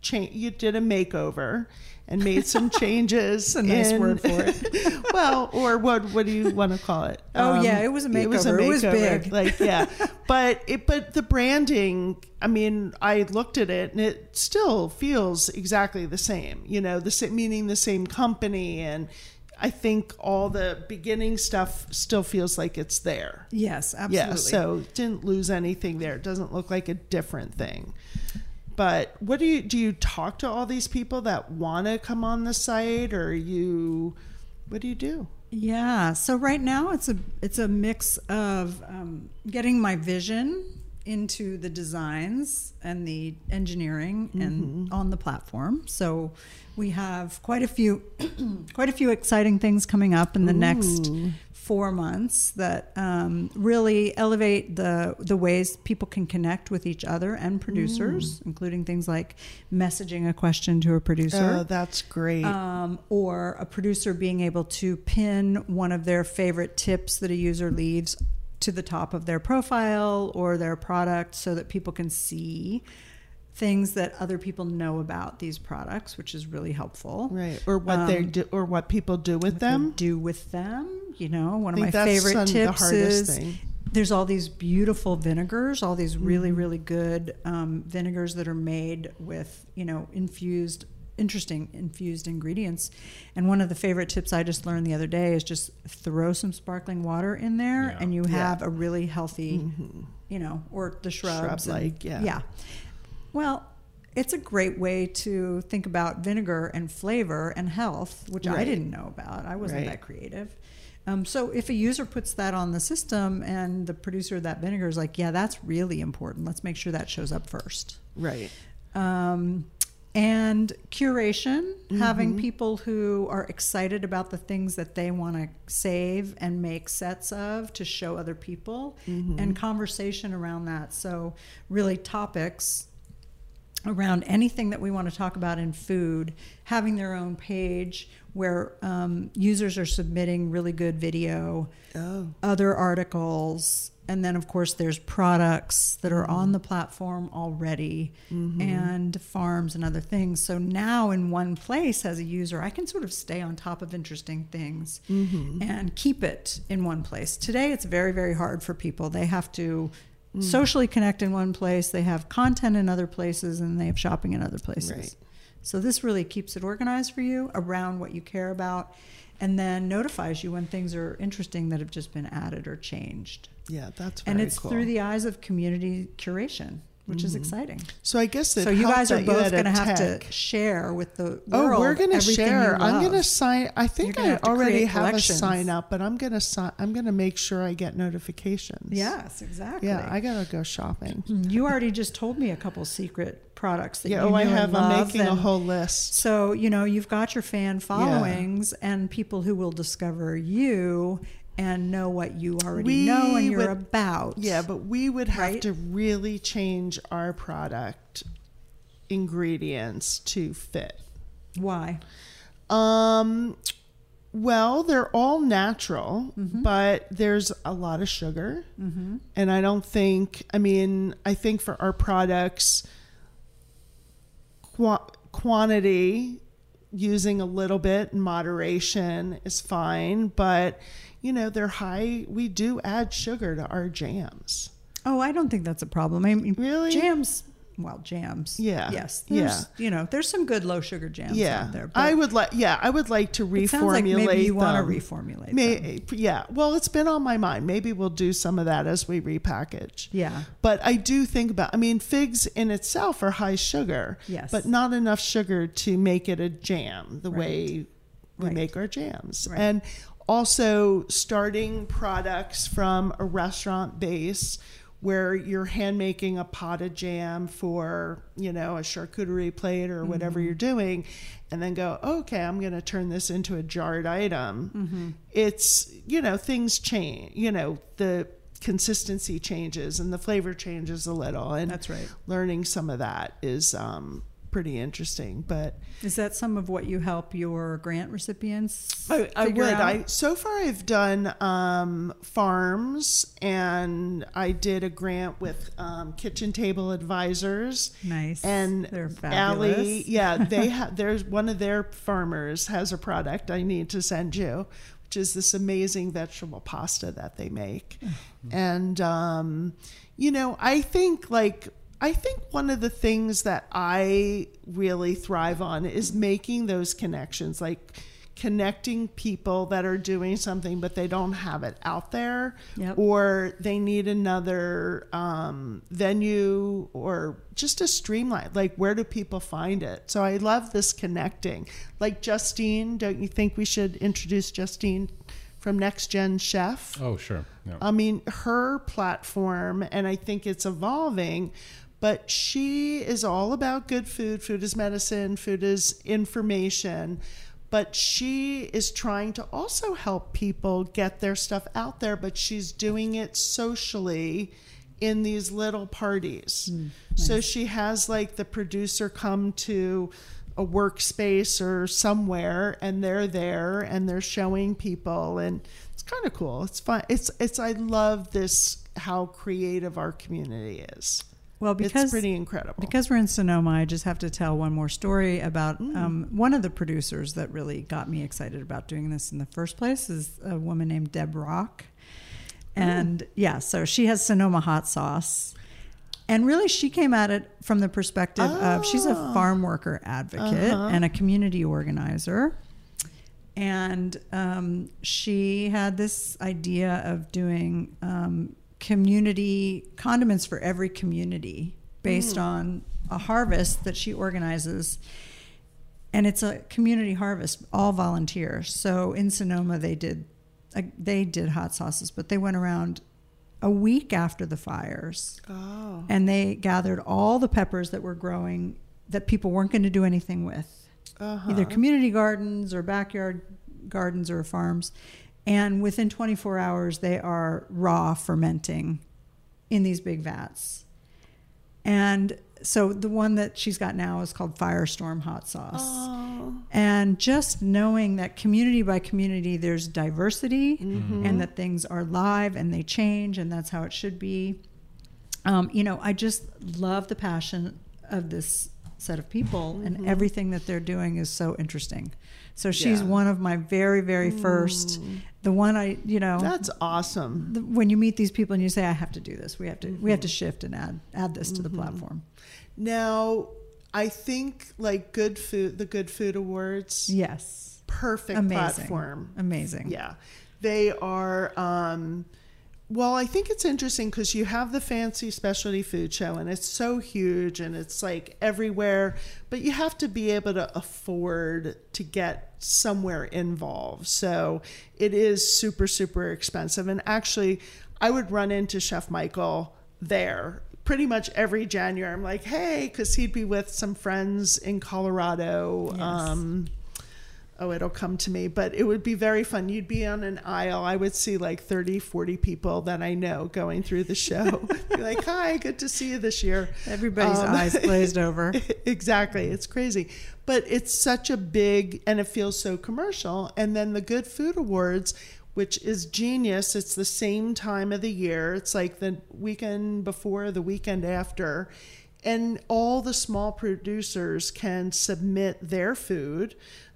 S3: change, you did a makeover and made some changes.
S4: A nice
S3: in-
S4: word for it.
S3: well, or what, what do you want to call it? Um,
S4: Oh, yeah, it was a makeover. It was big.
S3: Like, yeah. but it, but the branding, I mean, I looked at it and it still feels exactly the same, you know, the meaning the same company. And I think all the beginning stuff still feels like it's there.
S4: Yes, absolutely.
S3: Yeah. So didn't lose anything there. It doesn't look like a different thing. But what do you do? You talk to all these people that want to come on the site, or you? What do you do?
S4: Yeah. So right now it's a it's a mix of um, getting my vision into the designs and the engineering and on the platform. So we have quite a few quite a few exciting things coming up in the next four months that um, really elevate the the ways people can connect with each other and producers, including things like messaging a question to a producer
S3: Oh, that's great.
S4: um, or a producer being able to pin one of their favorite tips that a user leaves to the top of their profile or their product so that people can see things that other people know about these products, which is really helpful.
S3: right. Or what they
S4: um,
S3: do, or what people do with them.
S4: do with them. You know, one of my favorite
S3: some- the
S4: tips
S3: hardest
S4: is
S3: thing.
S4: there's all these beautiful vinegars, all these really,
S3: Mm-hmm.
S4: really good um, vinegars that are made with, you know, infused, interesting infused ingredients. And one of the favorite tips I just learned the other day is just throw some sparkling water in there
S2: Yeah.
S4: and you
S3: Yeah.
S4: have a really healthy, you know, or the shrubs. and-
S3: Shrub-like, yeah.
S4: Yeah. Well, it's a great way to think about vinegar and flavor and health, which I didn't know about. I wasn't
S3: Right.
S4: that creative. Um, so if a user puts that on the system and the producer of that vinegar is like, yeah, that's really important. Let's make sure that shows up first.
S3: Right.
S4: Um, and curation, having people who are excited about the things that they want to save and make sets of to show other people, and conversation around that. So, really, topics around anything that we want to talk about in food, having their own page where um, users are submitting really good video,
S3: Oh.
S4: other articles, and then of course there's products that are on mm-hmm. the platform already mm-hmm. and farms and other things. So now in one place as a user, I can sort of stay on top of interesting things mm-hmm. and keep it in one place. Today it's very, very hard for people. They have to mm. socially connect in one place, they have content in other places, and they have shopping in other places.
S3: Right.
S4: So this really keeps it organized for you around what you care about and then notifies you when things are interesting that have just been added or changed.
S3: Yeah, that's very
S4: And it's
S3: cool.
S4: through the eyes of community curation, which is mm-hmm. exciting.
S3: so I guess
S4: So you guys are both going to have to share with the world.
S3: Oh, we're going to share. I'm going to sign. I think I
S4: have
S3: already have a sign up, but I'm going to sign. I'm going to make sure I get notifications.
S4: Yes, exactly.
S3: Yeah, I got to go shopping.
S4: you already just told me a couple secret products that
S3: Yeah.
S4: you
S3: Oh, I
S4: and
S3: have. I'm making a whole list.
S4: So, you know, you've got your fan followings and people who will discover you and know what you already
S3: We
S4: know and you're
S3: would-
S4: about.
S3: Yeah, but we would have
S4: Right?
S3: to really change our product ingredients to fit.
S4: Why?
S3: Um, well, they're all natural,
S4: Mm-hmm.
S3: but there's a lot of sugar. Mm-hmm. And I don't think, I mean, I think for our products, qua- quantity, using a little bit in moderation is fine. But, you know, they're high. We do add sugar to our jams.
S4: Oh, I don't think that's a problem. I mean,
S3: Really?
S4: Jams, well, jams.
S3: Yeah.
S4: Yes.
S3: Yeah.
S4: You know, there's some good low sugar jams
S3: yeah.
S4: out there. But
S3: I would like, yeah, I would like to reformulate
S4: it sounds like maybe you want to
S3: them.
S4: reformulate them.
S3: May, yeah. Well, it's been on my mind. Maybe we'll do some of that as we repackage.
S4: Yeah.
S3: But I do think about, I mean, figs in itself are high sugar.
S4: Yes.
S3: But not enough sugar to make it a jam the
S4: Right.
S3: way we
S4: Right.
S3: make our jams.
S4: Right.
S3: And also starting products from a restaurant base where you're hand making a pot of jam for, you know, a charcuterie plate or whatever
S4: Mm-hmm.
S3: you're doing, and then go, okay, I'm going to turn this into a jarred item.
S4: Mm-hmm.
S3: It's, you know, things change, you know, the consistency changes and the flavor changes a little. And
S4: That's right.
S3: learning some of that is um, pretty interesting. But
S4: Is that some of what you help your grant recipients?
S3: I, I would.
S4: out?
S3: I so far I've done um, farms, and I did a grant with um, Kitchen Table Advisors.
S4: Nice.
S3: And
S4: They're
S3: Allie,
S4: fabulous.
S3: yeah, they have. There's one of their farmers has a product I need to send you, which is this amazing vegetable pasta that they make, and um, you know, I think like. I think one of the things that I really thrive on is making those connections, like connecting people that are doing something but they don't have it out there
S4: Yep.
S3: or they need another um, venue or just a streamline like where do people find it so i love this connecting like justine don't you think we should introduce justine from next gen chef
S2: Oh, sure. Yeah.
S3: I mean, her platform, and I think it's evolving, but she is all about good food. Food is medicine, food is information. But she is trying to also help people get their stuff out there, but she's doing it socially in these little parties. Hmm, so she has like the producer come to a workspace or somewhere and they're there and they're showing people and it's kind of cool. It's fun. It's it's I love this how creative our community is.
S4: Well, because
S3: it's pretty incredible.
S4: Because we're in Sonoma, I just have to tell one more story about
S3: Mm.
S4: um, one of the producers that really got me excited about doing this in the first place is a woman named Deb Rock. And yeah, so she has Sonoma hot sauce. And really, she came at it from the perspective of she's a
S3: Ah.
S4: farm worker advocate
S3: Uh-huh.
S4: and a community organizer. And um, she had this idea of doing um, community condiments for every community based on a harvest that she organizes. And it's a community harvest, all volunteers. So in Sonoma, they did uh, they did hot sauces, but they went around a week after the fires
S3: oh,
S4: and they gathered all the peppers that were growing that people weren't going to do anything with,
S3: Uh-huh.
S4: either community gardens or backyard gardens or farms. And within 24 hours, they are raw fermenting in these big vats. And so the one that she's got now is called Firestorm Hot Sauce.
S3: Oh.
S4: And just knowing that community by community, there's diversity
S3: Mm-hmm.
S4: and that things are live and they change, and that's how it should be. Um, you know, I just love the passion of this set of people, and everything that they're doing is so interesting. So she's
S3: Yeah.
S4: one of my very, very first, the one I, you know,
S3: That's awesome.
S4: the, when you meet these people and you say, "I have to do this. We have to. We have
S3: Mm-hmm.
S4: to shift and add add this to the platform."
S3: Now, I think like good food, the Good Food Awards,
S4: Yes,
S3: perfect
S4: amazing,
S3: platform.
S4: amazing.
S3: Yeah, they are. Um, well, I think it's interesting because you have the fancy specialty food show, and it's so huge, and it's like everywhere. But you have to be able to afford to get somewhere involved. So it is super, super expensive. And actually, I would run into Chef Michael there pretty much every January. I'm like, hey, because he'd be with some friends in Colorado.
S4: Yes.
S3: Um, oh, it'll come to me, but it would be very fun. You'd be on an aisle. I would see like 30, 40 people that I know going through the show. be like, hi, good to see you this year.
S4: Everybody's
S3: Um,
S4: eyes glazed over.
S3: exactly. It's crazy. But it's such a big, and it feels so commercial. And then the Good Food Awards, which is genius. It's the same time of the year. It's like the weekend before, the weekend after. And all the small producers can submit their food.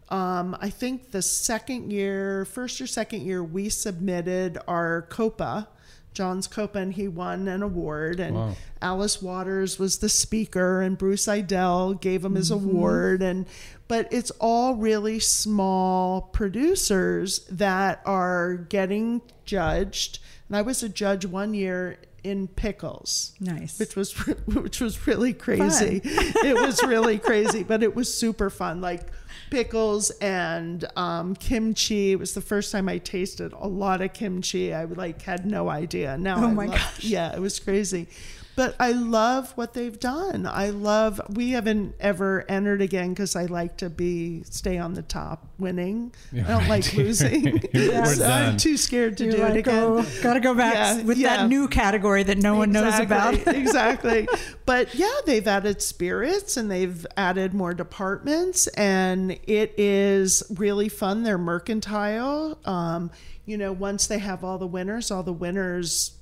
S3: Um, I think the second year, first or second year, we submitted our Copa, John's Copa, and he won an award. And
S2: Wow.
S3: Alice Waters was the speaker, and Bruce Aidells gave him his award. And but it's all really small producers that are getting judged. And I was a judge one year in pickles
S4: Nice.
S3: which was which was really crazy. it was really crazy, but it was super fun. Like pickles and um, kimchi. It was the first time I tasted a lot of kimchi. I like had no idea. Now,
S4: Oh
S3: I
S4: my
S3: love-
S4: gosh.
S3: yeah, it was crazy. But I love what they've done. I love. We haven't ever entered again because I like to be stay on the top, winning. I don't
S2: right.
S3: like losing.
S2: We're
S3: so I'm too scared to
S4: You're
S3: do
S4: like,
S3: it again.
S4: oh, gotta go back
S3: Yeah,
S4: with
S3: yeah.
S4: that new category that no one knows about.
S3: Exactly, exactly. But yeah, they've added spirits and they've added more departments, and it is really fun. They're mercantile. Um, you know, once they have all the winners, all the winners,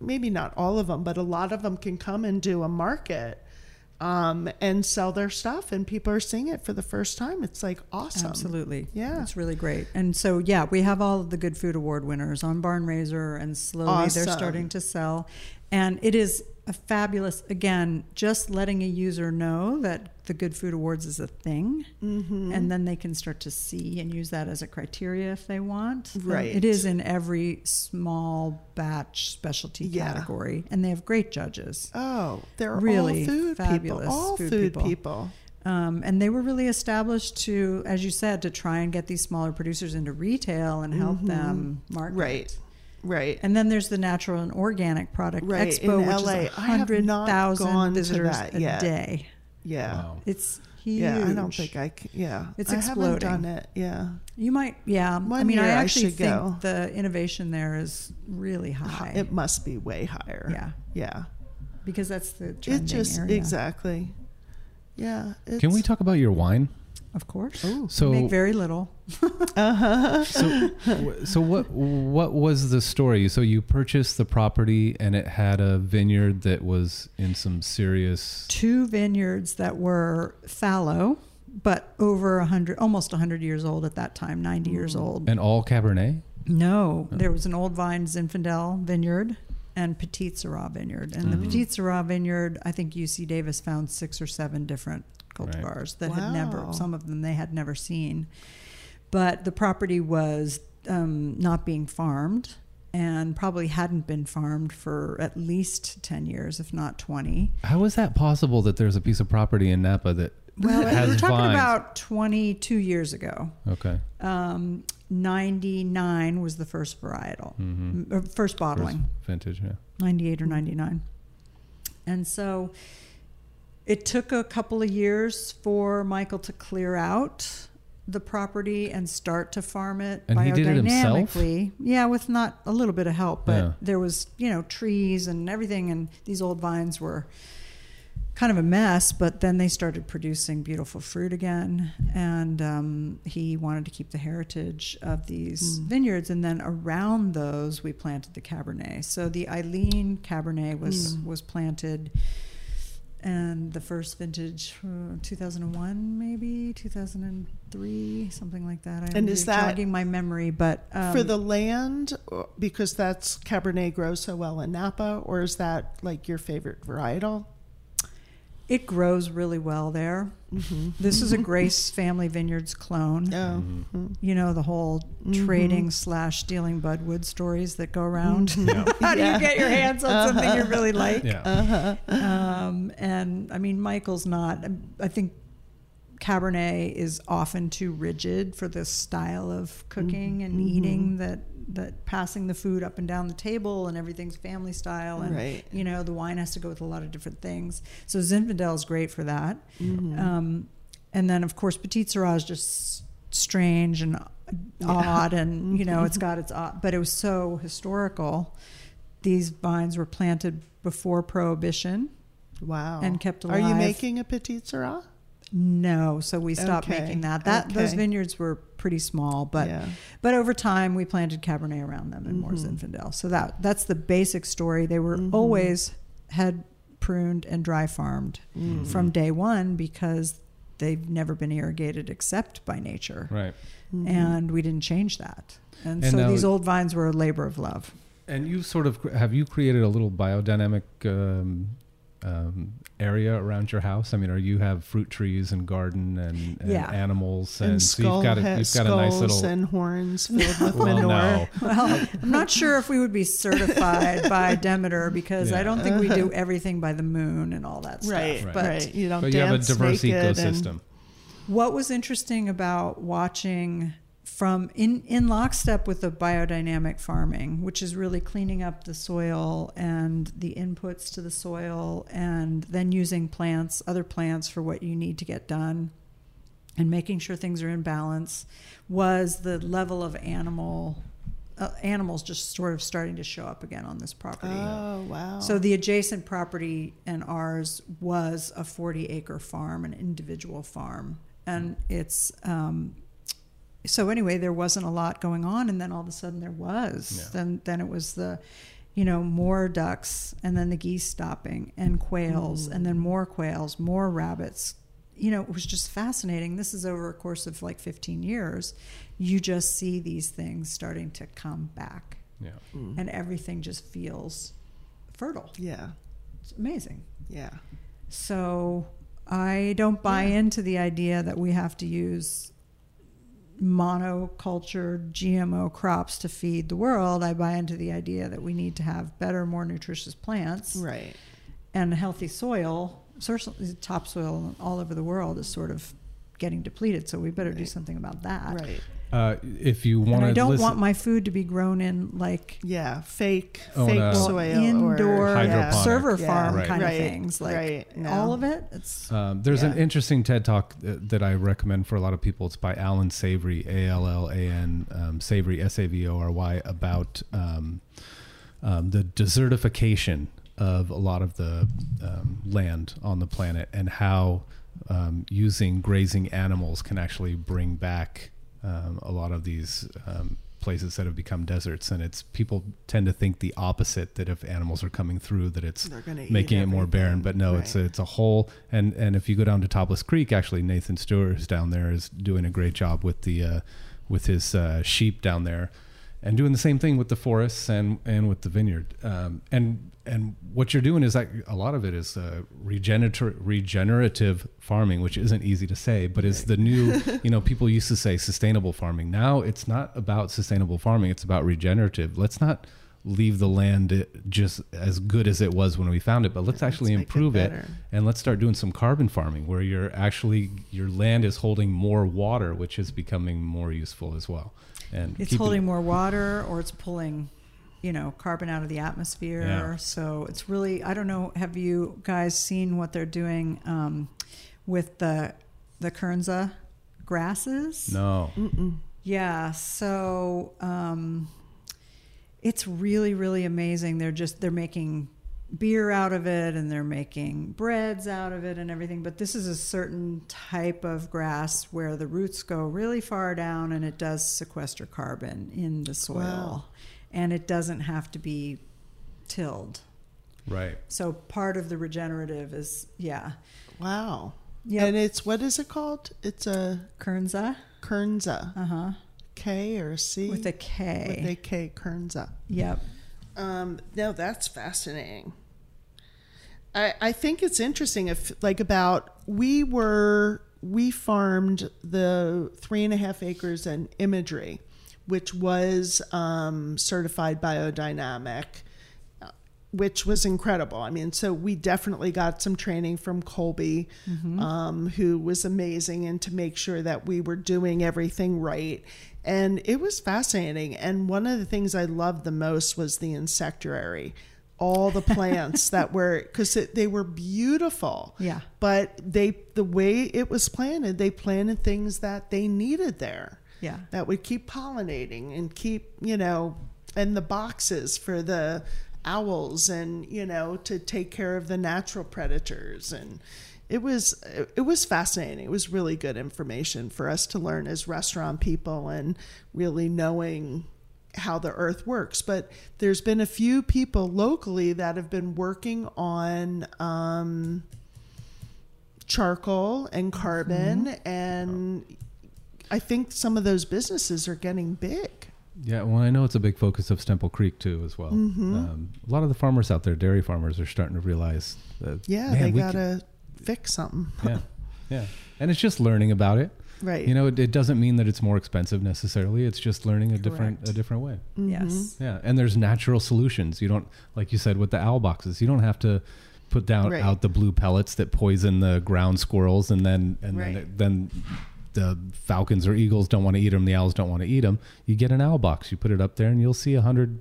S3: maybe not all of them, but a lot of them can come and do a market. Um, and sell their stuff, and people are seeing it for the first time. It's like awesome.
S4: Absolutely.
S3: Yeah.
S4: It's really great. And so, yeah, we have all of the Good Food Award winners on Barnraiser, and slowly they're starting to sell. And it is a fabulous, again, just letting a user know that the Good Food Awards is a thing.
S3: Mm-hmm.
S4: And then they can start to see and use that as a criteria if they want. And
S3: Right.
S4: It is in every small batch specialty
S3: Yeah.
S4: category. And they have great judges.
S3: Oh, they're
S4: Really
S3: all food
S4: fabulous
S3: people. All
S4: food
S3: food,
S4: people.
S3: people.
S4: Um, and they were really established to, as you said, to try and get these smaller producers into retail and help them market.
S3: Mm-hmm. Right. Right.
S4: And then there's the Natural and Organic Product
S3: Right,
S4: Expo,
S3: in
S4: which
S3: LA.
S4: is
S3: I have not
S4: 100,000
S3: gone to
S4: visitors
S3: that
S4: a
S3: yet.
S4: day.
S3: yeah.
S2: Wow.
S4: It's huge.
S3: Yeah, I don't think I can. Yeah,
S4: It's exploding.
S3: I haven't
S4: exploding.
S3: done it. Yeah,
S4: You might, yeah. I
S3: One
S4: mean, I
S3: year I
S4: actually
S3: should
S4: think
S3: go.
S4: the innovation there is really high.
S3: it must be way higher.
S4: Yeah.
S3: yeah.
S4: because that's the trending It
S3: just
S4: area.
S3: exactly. Yeah. It's,
S2: Can we talk about your wine?
S4: Of course.
S2: Oh, so,
S4: Make very little. Uh-huh.
S2: so, so what? What was the story? So you purchased the property, and it had a vineyard that was in some serious.
S4: two vineyards that were fallow, but over a hundred, almost a hundred years old at that time, ninety years mm. old.
S2: And all Cabernet.
S4: No, oh. there was an old vine Zinfandel vineyard and Petite Sirah vineyard, and the mm. Petite Sirah vineyard, I think UC Davis found six or seven different cultivars that had never, some of them they had never seen, but the property was um, not being farmed. And probably hadn't been farmed for at least 10 years, if not 20.
S2: How is that possible that there's a piece of property in Napa that
S4: Well,
S2: has
S4: we're talking
S2: vines?
S4: about 22 years ago.
S2: Okay.
S4: Um, 99 was the first varietal, m- uh, first
S2: First
S4: bottling,
S2: vintage. Yeah.
S4: 98 or 99. And so It took a couple of years for Michael to clear out the property and start to farm it
S2: And he did it himself?
S4: biodynamically. Yeah, with not a little bit of help, but
S2: Yeah.
S4: there was, you know, trees and everything and these old vines were kind of a mess, but then they started producing beautiful fruit again. And um, he wanted to keep the heritage of these vineyards. And then around those, we planted the Cabernet. So the Eileen Cabernet was, was planted. And the first vintage, uh, 2001, maybe 2003, something like that. I'm
S3: And is that-
S4: jogging my memory? But um,
S3: For the land, because that's Cabernet grows so well in Napa, or is that like your favorite varietal?
S4: It grows really well there. Mm-hmm. This is a mm-hmm. Grace Family Vineyards clone.
S3: Oh, mm-hmm.
S4: You know the whole trading slash stealing Budwood stories that go around.
S2: Yeah.
S4: How do
S3: Yeah.
S4: you get your hands on something you really uh-huh. like?
S2: Yeah. Uh-huh.
S4: Um, and I mean, Michael's not. I think Cabernet is often too rigid for this style of cooking and mm-hmm. eating mm-hmm. that that passing the food up and down the table and everything's family style and
S3: Right.
S4: you know the wine has to go with a lot of different things. So Zinfandel is great for that. Mm-hmm. Um, and then of course Petite Sirah is just strange and odd and you know it's got its odd, but it was so historical. These vines were planted before Prohibition.
S3: wow.
S4: And kept alive.
S3: Are you making a Petite Sirah?
S4: No, so we stopped
S3: Okay,
S4: making that. That those vineyards were pretty small, but
S3: Yeah.
S4: but over time we planted Cabernet around them and more
S3: Mm-hmm.
S4: Zinfandel. So that that's the basic story. They were always head pruned and dry farmed
S3: Mm-hmm.
S4: from day one because they've never been irrigated except by nature,
S2: Right.
S3: Mm-hmm.
S4: and we didn't change that. And,
S2: And
S4: so
S2: now-
S4: these old vines were a labor of love.
S2: And you sort of have you created a little biodynamic um, um, area around your house? I mean, are you have fruit trees and garden and, and
S4: Yeah.
S2: animals and,
S3: And
S2: so you've got a, you've got a nice
S3: skulls
S2: little.
S3: and horns filled with
S2: well,
S3: manure.
S2: no.
S4: Well, I'm not sure if we would be certified by Demeter because
S2: Yeah.
S4: I don't think we do everything by the moon and all that stuff.
S3: Right,
S2: Right.
S4: But
S3: right. You don't
S2: But you have a diverse
S3: naked
S2: ecosystem.
S4: What was interesting about watching from in, in lockstep with the biodynamic farming, which is really cleaning up the soil and the inputs to the soil, and then using plants, other plants for what you need to get done, and making sure things are in balance, was the level of animal. Uh, animals just sort of starting to show up again on this property.
S3: oh wow.
S4: So the adjacent property and ours was a 40 acre farm, an individual farm. And it's, um, so anyway, there wasn't a lot going on. And then all of a sudden there was.
S2: Yeah.
S4: Then, then it was the, you know, more ducks and then the geese stopping and quails mm. and then more quails, more rabbits. You know, it was just fascinating. This is over a course of like 15 years. You just see these things starting to come back
S2: Yeah. Mm.
S4: and everything just feels fertile.
S3: yeah,
S4: It's amazing.
S3: yeah.
S4: So I don't buy
S3: Yeah.
S4: into the idea that we have to use monoculture GMO crops to feed the world. I buy into the idea that we need to have better, more nutritious plants
S3: Right.
S4: and healthy soil. Certainly, topsoil all over the world is sort of getting depleted, so we better do something about that.
S3: Right.
S2: Uh, if you want
S4: And I don't
S2: listen,
S4: want my food to be grown in like
S3: Yeah. Fake.
S2: Oh,
S3: fake
S2: no.
S3: soil.
S4: indoor
S3: or,
S2: Hydroponic.
S4: server
S3: Yeah.
S4: farm
S2: Right.
S4: kind
S3: Right.
S4: of things. Like
S3: Right. No.
S4: all of it. It's
S2: Um, there's an interesting TED talk that, that I recommend for a lot of people. It's by Allan Savory, A L L A N um, Savory, S A V O R Y, about um, um, the desertification of a lot of the um, land on the planet and how um, using grazing animals can actually bring back um, a lot of these um, places that have become deserts. And it's people tend to think the opposite that if animals are coming through, that it's
S3: They're gonna eat
S2: making it more barren. But no, it's a,
S3: Right.
S2: it's a whole and and if you go down to Topless Creek, actually Nathan Stewart is down there is doing a great job with the uh, with his uh, sheep down there, and doing the same thing with the forests and and with the vineyard. Um, and and what you're doing is like a lot of it is uh, regenerative regenerative farming, which isn't easy to say, but is the new you know people used to say sustainable farming. Now it's not about sustainable farming; it's about regenerative. Let's not leave the land just as good as it was when we found it, but let's actually
S3: it
S2: improve it,
S3: better.
S2: and let's start doing some carbon farming where you're actually your land is holding more water, which is becoming more useful as well. And
S4: it's
S2: keeping-
S4: holding more water or it's pulling you know, carbon out of the atmosphere.
S2: Yeah.
S4: So it's really, I don't know, have you guys seen what they're doing um, with the the Kernza grasses?
S2: No.
S4: Yeah, so um, it's really, really amazing. They're just they're making beer out of it and they're making breads out of it and everything. But this is a certain type of grass where the roots go really far down and it does sequester carbon in the soil,
S3: Wow.
S4: and it doesn't have to be tilled.
S2: Right.
S4: So part of the regenerative is yeah,
S3: Wow.
S4: Yep.
S3: And it's what is it called? It's a
S4: Kernza,
S3: Kernza.
S4: uh huh,
S3: K or a C?
S4: with a K.
S3: With a K, Kernza.
S4: yep.
S3: Um, no, that's fascinating. I, I think it's interesting if like about we were we farmed the three and a half acres and imagery, which was um, certified biodynamic, uh, which was incredible. I mean, so we definitely got some training from Colby, um, who was amazing, and to make sure that we were doing everything right. And it was fascinating. And one of the things I loved the most was the insectary. All the plants that were, because they were beautiful.
S4: Yeah.
S3: But they, the way it was planted, they planted things that they needed there
S4: Yeah.
S3: that would keep pollinating and keep, you know, and the boxes for the owls and, you know, to take care of the natural predators and it was it was fascinating. It was really good information for us to learn as restaurant people and really knowing how the earth works. But there's been a few people locally that have been working on um, charcoal and carbon and I think some of those businesses are getting big.
S2: Yeah, well, I know it's a big focus of Stemple Creek too, as well.
S3: Mm-hmm.
S2: Um, a lot of the farmers out there, dairy farmers, are starting to realize that.
S3: Yeah,
S2: man,
S3: they gotta fix something.
S2: yeah, yeah, and it's just learning about it.
S3: Right.
S2: You know, it, it doesn't mean that it's more expensive necessarily. It's just learning a different a different way.
S3: Mm-hmm.
S4: Yes.
S2: Yeah, and there's natural solutions. You don't, like you said, with the owl boxes. You don't have to put down
S3: Right.
S2: out the blue pellets that poison the ground squirrels, and then and
S3: Right.
S2: it- then the falcons or eagles don't want to eat them. The owls don't want to eat them. You get an owl box. You put it up there, and you'll see a hundred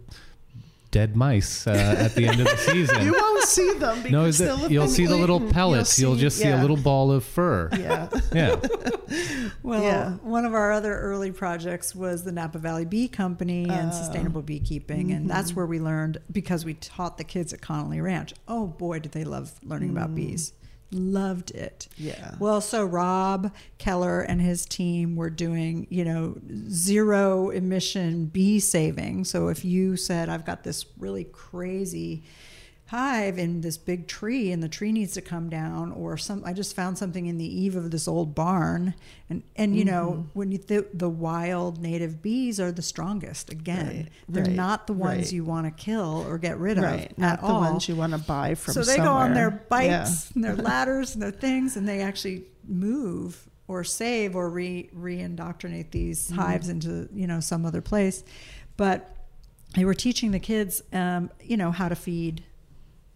S2: dead mice uh, at the end of the season.
S3: You won't see them because
S2: no,
S3: they'll
S2: it,
S3: have
S2: you'll
S3: been
S2: see the little
S3: eaten.
S2: pellets. You'll,
S3: see-
S2: just see a little ball of fur.
S3: Yeah.
S2: Yeah.
S4: Well,
S3: Yeah.
S4: one of our other early projects was the Napa Valley Bee Company and sustainable beekeeping, and that's where we learned because we taught the kids at Connolly Ranch. Oh boy, did they love learning about bees! Loved it.
S3: Yeah.
S4: Well, so Rob Keller and his team were doing, you know, zero emission bee saving. So if you said, I've got this really crazy hive in this big tree and the tree needs to come down or some I just found something in the eave of this old barn and and you know when you th- the wild native bees are the strongest again
S3: Right,
S4: they're
S3: right,
S4: not the ones
S3: right.
S4: you want to kill or get rid of
S3: Right.
S4: at
S3: Not the
S4: all
S3: ones you want to buy from
S4: so they go on their
S3: somewhere.
S4: bikes and their ladders and their things, and they actually move or save or re re-indoctrinate these
S3: Mm-hmm.
S4: hives into you know some other place. But they were teaching the kids, um, you know, how to feed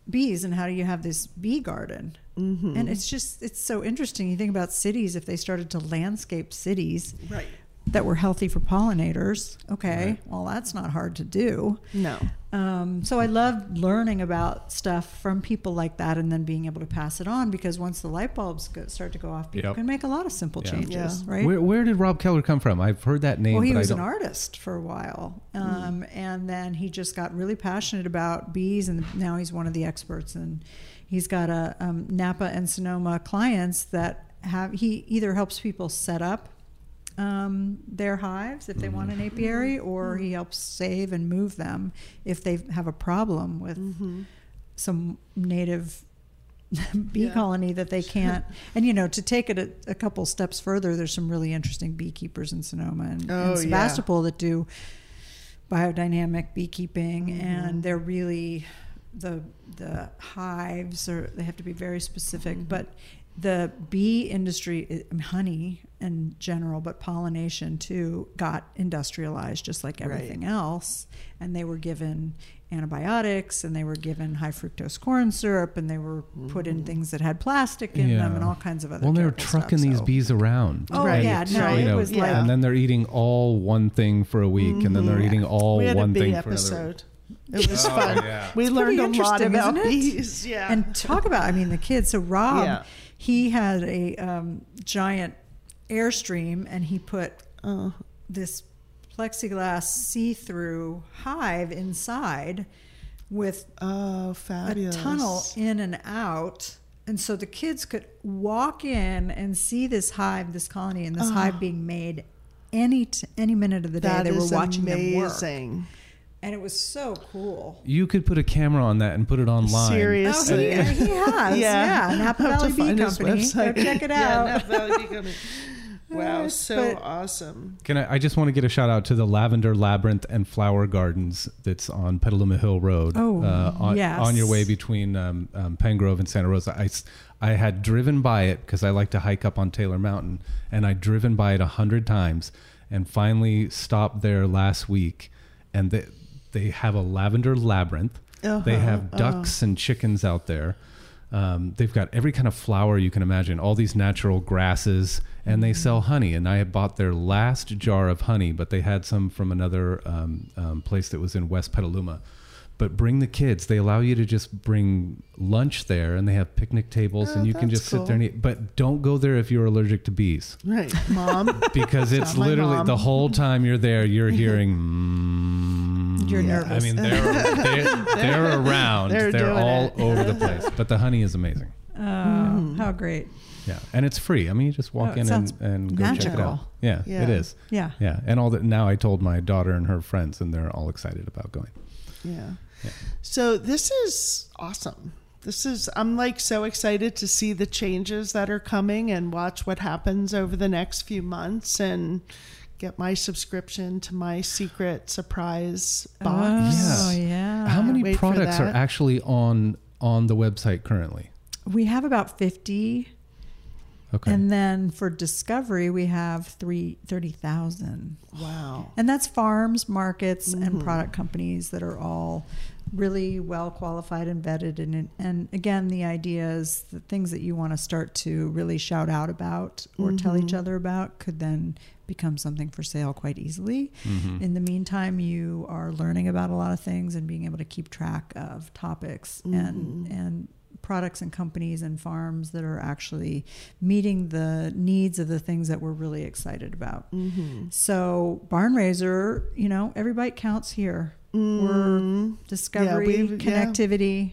S4: bees and how do you have this bee garden.
S3: Mm-hmm.
S4: And it's just it's so interesting. You think about cities if they started to landscape cities
S3: Right.
S4: That were healthy for pollinators. Okay,
S2: Right.
S4: well that's not hard to do.
S3: No.
S4: Um, so I love learning about stuff from people like that and then being able to pass it on because once the light bulbs go, start to go off, people
S2: Yep.
S4: can make a lot of simple
S2: Yeah.
S4: changes,
S3: Yeah.
S4: right?
S2: Where, where did Rob Keller come from? I've heard that name.
S4: well, he
S2: but
S4: was
S2: I
S4: an
S2: don't,
S4: artist for a while, um, and then he just got really passionate about bees, and now he's one of the experts. And he's got a um, Napa and Sonoma clients that have he either helps people set up um, their hives if they want an apiary, or he helps save and move them if they have a problem with some native bee
S3: Yeah.
S4: colony that they can't. and you know, to take it a, a couple steps further, there's some really interesting beekeepers in Sonoma and,
S3: Oh,
S4: and
S3: yeah.
S4: Sebastopol that do biodynamic beekeeping,
S3: Mm-hmm.
S4: and they're really the the hives are they have to be very specific,
S3: Mm-hmm.
S4: but the bee industry, honey in general, but pollination too, got industrialized just like
S3: Right.
S4: everything else. And they were given antibiotics and they were given high fructose corn syrup and they were put
S3: Mm-hmm.
S4: in things that had plastic in them and all kinds of other things.
S2: Well, they were trucking
S4: stuff,
S2: these
S4: so-
S2: bees around.
S4: Oh,
S3: Right.
S4: yeah, no,
S3: Right.
S2: You know,
S4: was
S3: Yeah.
S2: and then they're eating all one thing for a week, and then they're
S3: Mhm.
S2: eating all
S3: we had a
S2: one
S3: bee
S2: thing for another.
S3: episode. It was
S2: Oh,
S3: fun.
S2: yeah.
S3: We
S4: It's
S3: learned a lot about bees. Yeah.
S4: and talk about i mean the kids so rob
S3: Yeah.
S4: He had a um, giant airstream and he put
S3: oh,
S4: this plexiglass see-through hive inside with
S3: oh,
S4: a tunnel in and out. And so the kids could walk in and see this hive this colony and this hive being made any t- any minute of the day.
S3: That
S4: they were watching them work.
S3: amazing.
S4: And it was so cool
S2: You could put a camera on that and put it online.
S4: Oh,
S3: Seriously.
S4: he, he has.
S3: Yeah.
S4: Yeah. Napa Valley
S3: to
S4: Bee Company. Go check it
S3: Yeah,
S4: out.
S3: Napa Valley Bee Company. Wow,
S4: Uh,
S3: so
S4: but-
S3: awesome.
S2: Can I, I just want to get a shout out to the Lavender Labyrinth and Flower Gardens that's on Petaluma Hill Road.
S4: Oh,
S2: uh, on,
S4: yes.
S2: on your way between um, um, Penngrove and Santa Rosa. I, s- I had driven by it because I like to hike up on Taylor Mountain, and I'd driven by it a hundred times, and finally stopped there last week, and they they have a lavender labyrinth. They
S3: Uh-huh,
S2: have ducks and chickens out there. Um, they've got every kind of flower you can imagine, all these natural grasses, and they sell honey. And I had bought their last jar of honey, but they had some from another um, um, place that was in West Petaluma. But bring the kids. They allow you to just bring lunch there, and they have picnic tables,
S3: Oh,
S2: and you can
S3: that's
S2: just sit there and eat. But don't go there if you're allergic to bees,
S3: Right, mom.
S2: because it's literally the whole time you're there, you're hearing. Mm,
S4: You're nervous.
S2: I mean, they're they're, they're around.
S3: They're
S2: They're,
S3: doing
S2: all
S3: it.
S2: over the place. But the honey is amazing.
S4: Oh,
S3: Mm-hmm.
S4: how great.
S2: Yeah, and it's free. I mean, you just walk
S4: Oh,
S2: in and, and go check it out. Yeah,
S3: Yeah.
S2: it is.
S4: Yeah.
S2: Yeah, and all that. Now I told my daughter and her friends, and they're all excited about going.
S3: Yeah.
S2: Yeah.
S3: So this is awesome. This is I'm like so excited to see the changes that are coming and watch what happens over the next few months and get my subscription to my secret surprise box.
S4: Oh,
S2: Yeah.
S4: yeah.
S2: How many
S3: wait
S2: products are actually on on the website currently?
S4: We have about 50.
S2: Okay.
S4: And then for discovery, we have three, 30,000.
S3: Wow.
S4: And that's farms, markets,
S3: Mm-hmm.
S4: and product companies that are all really well qualified and vetted. And, and again, the idea is the things that you want to start to really shout out about or tell each
S3: Mm-hmm.
S4: other about could then become something for sale quite easily.
S2: Mhm.
S4: In the meantime, you are learning about a lot of things and being able to keep track of topics
S3: Mm-hmm.
S4: and and products and companies and farms that are actually meeting the needs of the things that we're really excited about.
S3: Mm-hmm.
S4: So Barnraiser, you know, every bite counts here. We're discovery,
S3: Mm-hmm. we've- yeah.
S4: connectivity,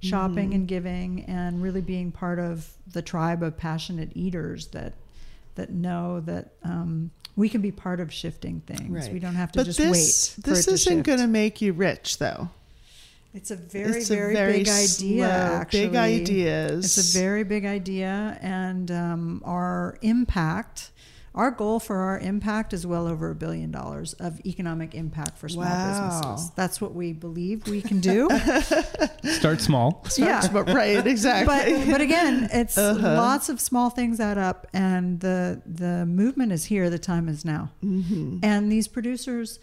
S4: shopping
S3: Mhm.
S4: and giving, and really being part of the tribe of passionate eaters that that know that um, we can be part of shifting things.
S3: Right.
S4: We don't have to
S3: But
S4: just
S3: this
S4: wait. For
S3: this isn't going to make you rich though.
S4: It's a very,
S3: it's a
S4: very,
S3: very
S4: big idea.
S3: slow-
S4: actually,
S3: big ideas.
S4: It's a very big idea, and um, our impact. Our goal for our impact is well over a billion dollars of economic impact for small
S3: Wow.
S4: businesses. That's what we believe we can do.
S2: Start small.
S4: yeah.
S3: But right, exactly.
S4: But but again, it's
S3: Uh-huh.
S4: lots of small things add up, and the the movement is here. The time is now.
S3: Mm-hmm.
S4: And these producers,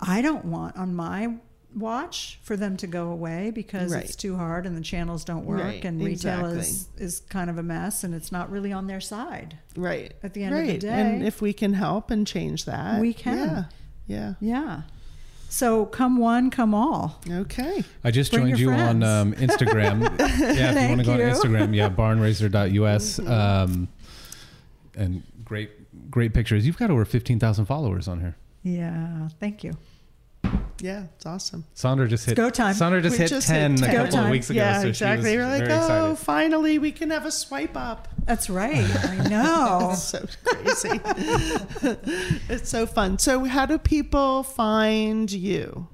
S4: I don't want on my watch for them to go away because
S3: Right.
S4: it's too hard and the channels don't work
S3: Right,
S4: and retail
S3: exactly.
S4: is is kind of a mess and it's not really on their side.
S3: right.
S4: At the end
S3: right.
S4: of the day.
S3: And if we can help and change that,
S4: We can.
S3: Yeah. Yeah.
S4: Yeah. So come one, come all.
S3: Okay.
S2: I just
S4: Bring
S2: joined
S4: your
S2: you on um, Instagram. yeah, if you want to go on. Instagram, yeah, barnraiser.us.
S3: Mm-hmm.
S2: Um, and great, great pictures. You've got over 15,000 followers on here.
S4: Yeah. Thank you.
S3: Yeah, it's awesome.
S2: Sondra just hit
S4: go time.
S2: Sondra just hit
S3: just
S2: 10
S3: hit
S2: a couple
S4: Go
S2: of weeks ago.
S3: yeah,
S2: so
S3: exactly.
S2: She
S3: We're like, oh,
S2: excited.
S3: finally we can have a swipe up.
S4: That's right. I know.
S3: It's so crazy. it's so fun. So, how do people find you?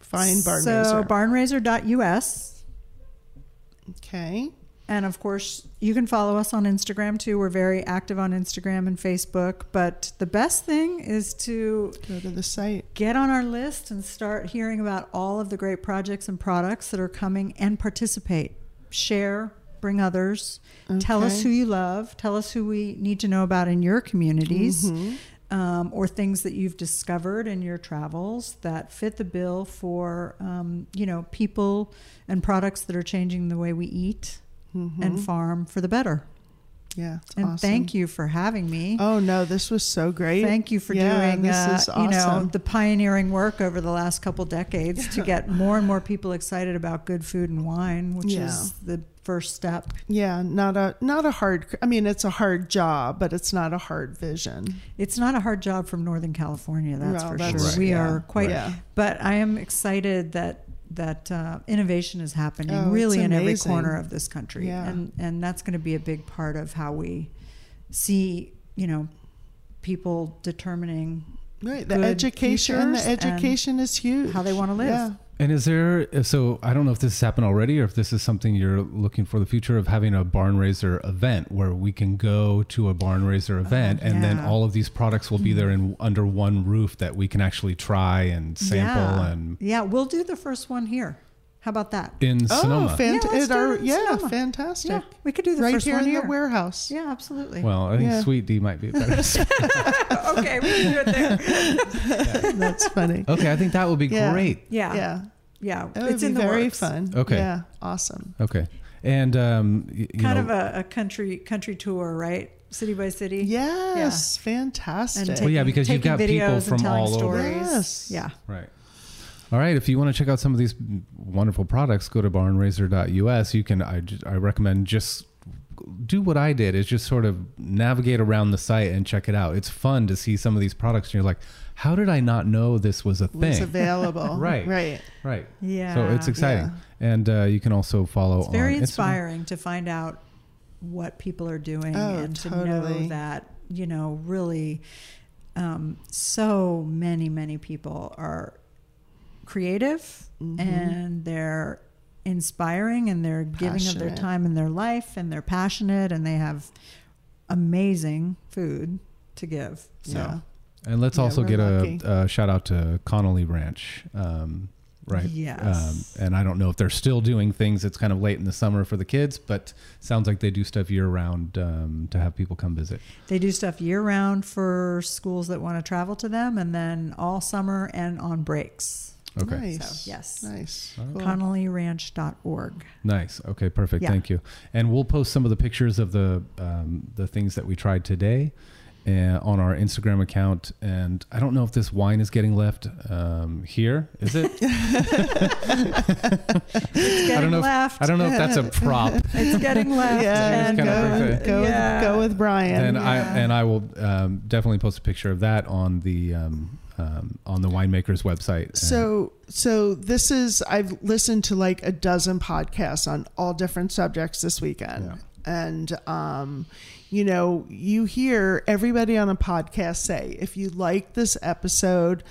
S3: Find Barn
S4: so
S3: Raiser.
S4: barnraiser.us.
S3: okay.
S4: And of course, you can follow us on Instagram too. We're very active on Instagram and Facebook. But the best thing is to
S3: Go to the site.
S4: get on our list and start hearing about all of the great projects and products that are coming and participate. Share, bring others. Tell us who you love. Tell us who we need to know about in your communities.
S3: Mm-hmm.
S4: Um, or things that you've discovered in your travels that fit the bill for um, you know people and products that are changing the way we eat
S3: Mm-hmm.
S4: and farm for the better.
S3: Yeah. It's
S4: And
S3: awesome.
S4: thank you for having me.
S3: Oh no, this was so great.
S4: Thank you for
S3: Yeah,
S4: doing,
S3: this
S4: uh,
S3: is
S4: you know, the pioneering work over the last couple decades to get more and more people excited about good food and wine, which
S3: Yeah.
S4: is the first step.
S3: Yeah, not a not a hard. I mean, it's a hard job, but it's not a hard vision.
S4: It's not a hard job from Northern California, that's
S3: Well,
S4: for
S3: that's-
S4: sure.
S2: Right.
S4: We
S3: yeah.
S4: are quite,
S3: Yeah.
S4: but I am excited that that uh, innovation is happening
S3: Oh,
S4: really in every corner of this country,
S3: Yeah.
S4: and and that's going to be a big part of how we see, you know, people determining
S3: Right. The education. The
S4: and
S3: education is huge.
S4: how they want to live.
S3: Yeah.
S2: And is there so I don't know if this has happened already or if this is something you're looking for the future of having a Barnraiser event where we can go to a Barnraiser oh, event and then all of these products will be mm-hmm. there in under one roof that we can actually try and sample
S4: yeah.
S2: and
S4: yeah, we'll do the first one here. How about that?
S2: in
S3: Oh,
S2: Sonoma.
S3: fant-
S4: Yeah, let's
S3: it
S4: do
S3: are-
S4: it in
S3: yeah,
S4: Sonoma.
S3: fantastic.
S4: Yeah, we could do the
S3: right
S4: first
S3: here
S4: one
S3: in
S4: here.
S3: the warehouse.
S4: Yeah, absolutely.
S2: well, I think
S3: Yeah.
S2: Sweet D might be a better.
S4: okay, we can do it there.
S3: That's funny.
S2: okay, I think that would be
S3: Yeah.
S2: great.
S4: Yeah,
S3: Yeah,
S4: yeah,
S3: that would
S4: it's
S3: be
S4: in the
S3: very
S4: works.
S3: fun.
S2: Okay.
S3: Yeah, awesome.
S2: Okay, and um, y- you
S4: Kind
S2: know,
S4: of a, a country country tour, right? City by city.
S3: Yes, fantastic.
S4: And
S2: Well, yeah, because you've got people from
S4: telling
S2: all over.
S4: stories.
S3: Yes.
S4: Yeah.
S2: Right. All right. If you want to check out some of these wonderful products, go to barnraiser.us. You can, I, I recommend just do what I did is just sort of navigate around the site and check it out. It's fun to see some of these products and you're like, how did I not know this was a
S3: was
S2: thing?
S3: available.
S2: Right.
S3: Right.
S2: right.
S4: Yeah.
S2: So it's exciting. And uh, you can also follow
S4: It's very
S2: on Instagram.
S4: inspiring to find out what people are doing
S3: Oh,
S4: and to know that you know really um, so many many people are creative
S3: Mm-hmm.
S4: and they're inspiring and they're giving of their time and their life and they're passionate and they have amazing food to give so
S3: Yeah.
S2: And let's
S3: Yeah,
S2: also get a, a shout out to Connolly Ranch. Um, right.
S4: Yes.
S2: Um, and I don't know if they're still doing things. It's kind of late in the summer for the kids, but sounds like they do stuff year round um, to have people come visit.
S4: They do stuff year round for schools that want to travel to them, and then all summer and on breaks.
S2: Okay.
S3: Nice.
S4: So, yes.
S3: Nice.
S2: All right.
S3: Cool.
S4: ConnollyRanch.org.
S2: Nice. Okay. Perfect.
S4: Yeah.
S2: Thank you. And we'll post some of the pictures of the um, the things that we tried today. Uh, on our Instagram account, and I don't know if this wine is getting left um, here. Is it?
S4: It's
S2: I don't know. If,
S4: left.
S2: I don't know if that's a prop.
S4: It's getting left.
S3: Yeah,
S4: and,
S3: go,
S2: like
S3: go,
S4: yeah.
S3: with, go with Brian.
S2: then I and I will um, definitely post a picture of that on the um, um, on the winemaker's website.
S3: So, so this is I've listened to like a dozen podcasts on all different subjects this weekend,
S2: Yeah.
S3: and um, you know, you hear everybody on a podcast say, if you like this episode,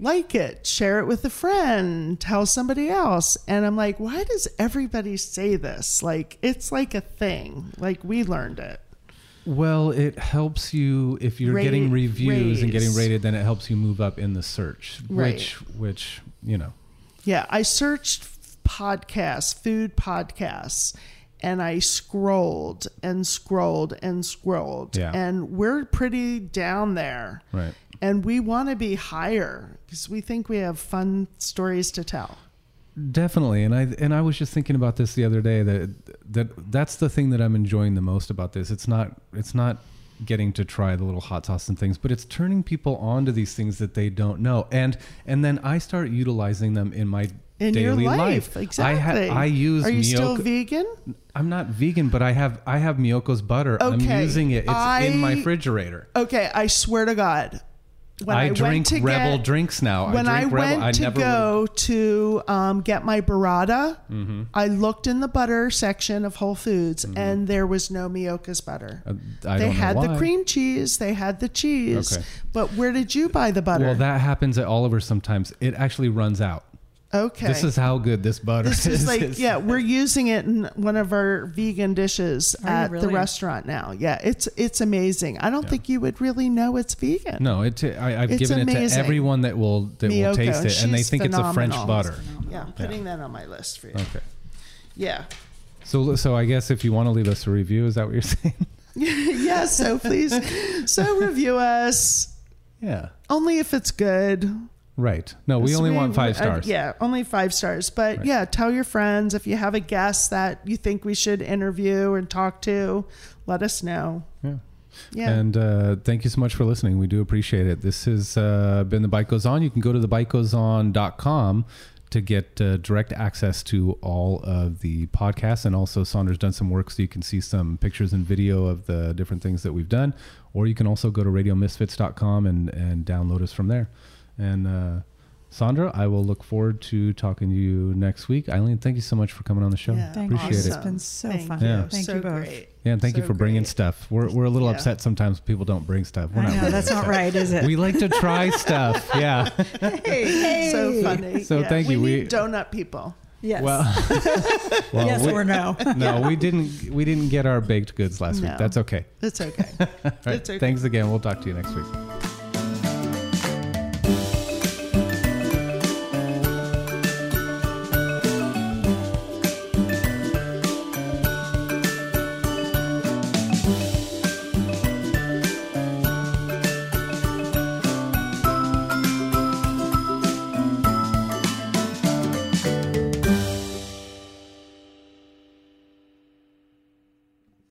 S3: like it, share it with a friend, tell somebody else, and I'm like, why does everybody say this? Like, it's like a thing. Like we learned it.
S2: Well, it helps you if you're
S3: Rate-
S2: getting reviews and getting rated. Then it helps you move up in the search,
S3: Right.
S2: which which you know.
S3: Yeah, I searched podcasts, food podcasts, and I scrolled and scrolled and scrolled.
S2: Yeah.
S3: And we're pretty down there.
S2: Right.
S3: And we want to be higher because we think we have fun stories to tell.
S2: Definitely, and I and I was just thinking about this the other day that that that's the thing that I'm enjoying the most about this. It's not it's not getting to try the little hot sauce and things, but it's turning people on to these things that they don't know, and and then I start utilizing them in my
S3: In
S2: daily
S3: your life,
S2: I
S3: exactly.
S2: ha- I use
S3: Are you
S2: Miyoko-
S3: still vegan?
S2: I'm not vegan, but I have I have Miyoko's butter.
S3: Okay.
S2: I'm using it. It's in my refrigerator.
S3: Okay, I swear to God. When
S2: I,
S3: went
S2: drink
S3: to
S2: Rebel
S3: get-
S2: drinks now.
S3: when I,
S2: drink
S3: went
S2: Rebel. I
S3: to
S2: never
S3: go to um, get my burrata,
S2: Mm-hmm.
S3: I looked in the butter section of Whole Foods, and there was no Miyoko's butter.
S2: Uh, I
S3: they
S2: don't know
S3: had the cream cheese, they had the cheese,
S2: Okay.
S3: but where did you buy the butter?
S2: Well, that happens at Oliver sometimes. It actually runs out.
S3: Okay,
S2: This is how good this butter
S3: this
S2: is.
S3: is like yeah, we're using it in one of our vegan dishes
S4: Are you
S3: at the restaurant now. Yeah, it's it's amazing. I don't think you would really know it's vegan.
S2: No, it. I, I've
S3: It's
S2: given it to
S3: amazing.
S2: everyone that will that will taste it, and they
S3: she's
S2: think it's a French butter.
S3: Yeah, I'm putting that on my list for you.
S2: Okay.
S3: Yeah.
S2: So, so I guess if you want to leave us a review, is that what you're saying?
S3: yeah, so please so review us
S2: yeah.
S3: only if it's good.
S2: Right. No, we
S3: So
S2: only want five
S3: uh,
S2: stars.
S3: yeah, only five stars. But
S2: Right.
S3: yeah, tell your friends if you have a guest that you think we should interview and talk to, let us know.
S2: Yeah.
S3: Yeah.
S2: And uh, thank you so much for listening. We do appreciate it. This has uh, been The Bite Goes On. You can go to thebitegoeson.com to get uh, direct access to all of the podcasts. And also, Sondra's done some work so you can see some pictures and video of the different things that we've done. Or you can also go to radiomisfits.com and, and download us from there. And uh, Sondra, I will look forward to talking to you next week. Eileen, thank you so much for coming on the show.
S3: Yeah,
S4: Thank
S2: Appreciate
S4: you.
S2: it.
S4: It's been so
S3: Thank
S4: fun.
S3: you.
S2: Yeah.
S4: Thank
S3: so
S4: you both.
S3: Great.
S2: Yeah, and thank you
S3: So
S2: for bringing
S3: great.
S2: stuff. We're, we're a little
S3: Yeah.
S2: upset sometimes people don't bring stuff. We're
S4: I
S2: not
S4: know
S2: really
S4: that's not right, is it?
S2: We like to try stuff. Yeah.
S4: hey,
S3: So funny.
S2: So
S3: Yeah,
S2: thank you. We-
S3: need donut people.
S4: Yes.
S2: Well, well
S4: yes
S2: we,
S4: or no.
S2: no, we didn't. We didn't get our baked goods last
S3: No.
S2: week. That's okay.
S3: It's okay.
S2: All right.
S3: It's okay.
S2: Thanks again. We'll talk to you next week.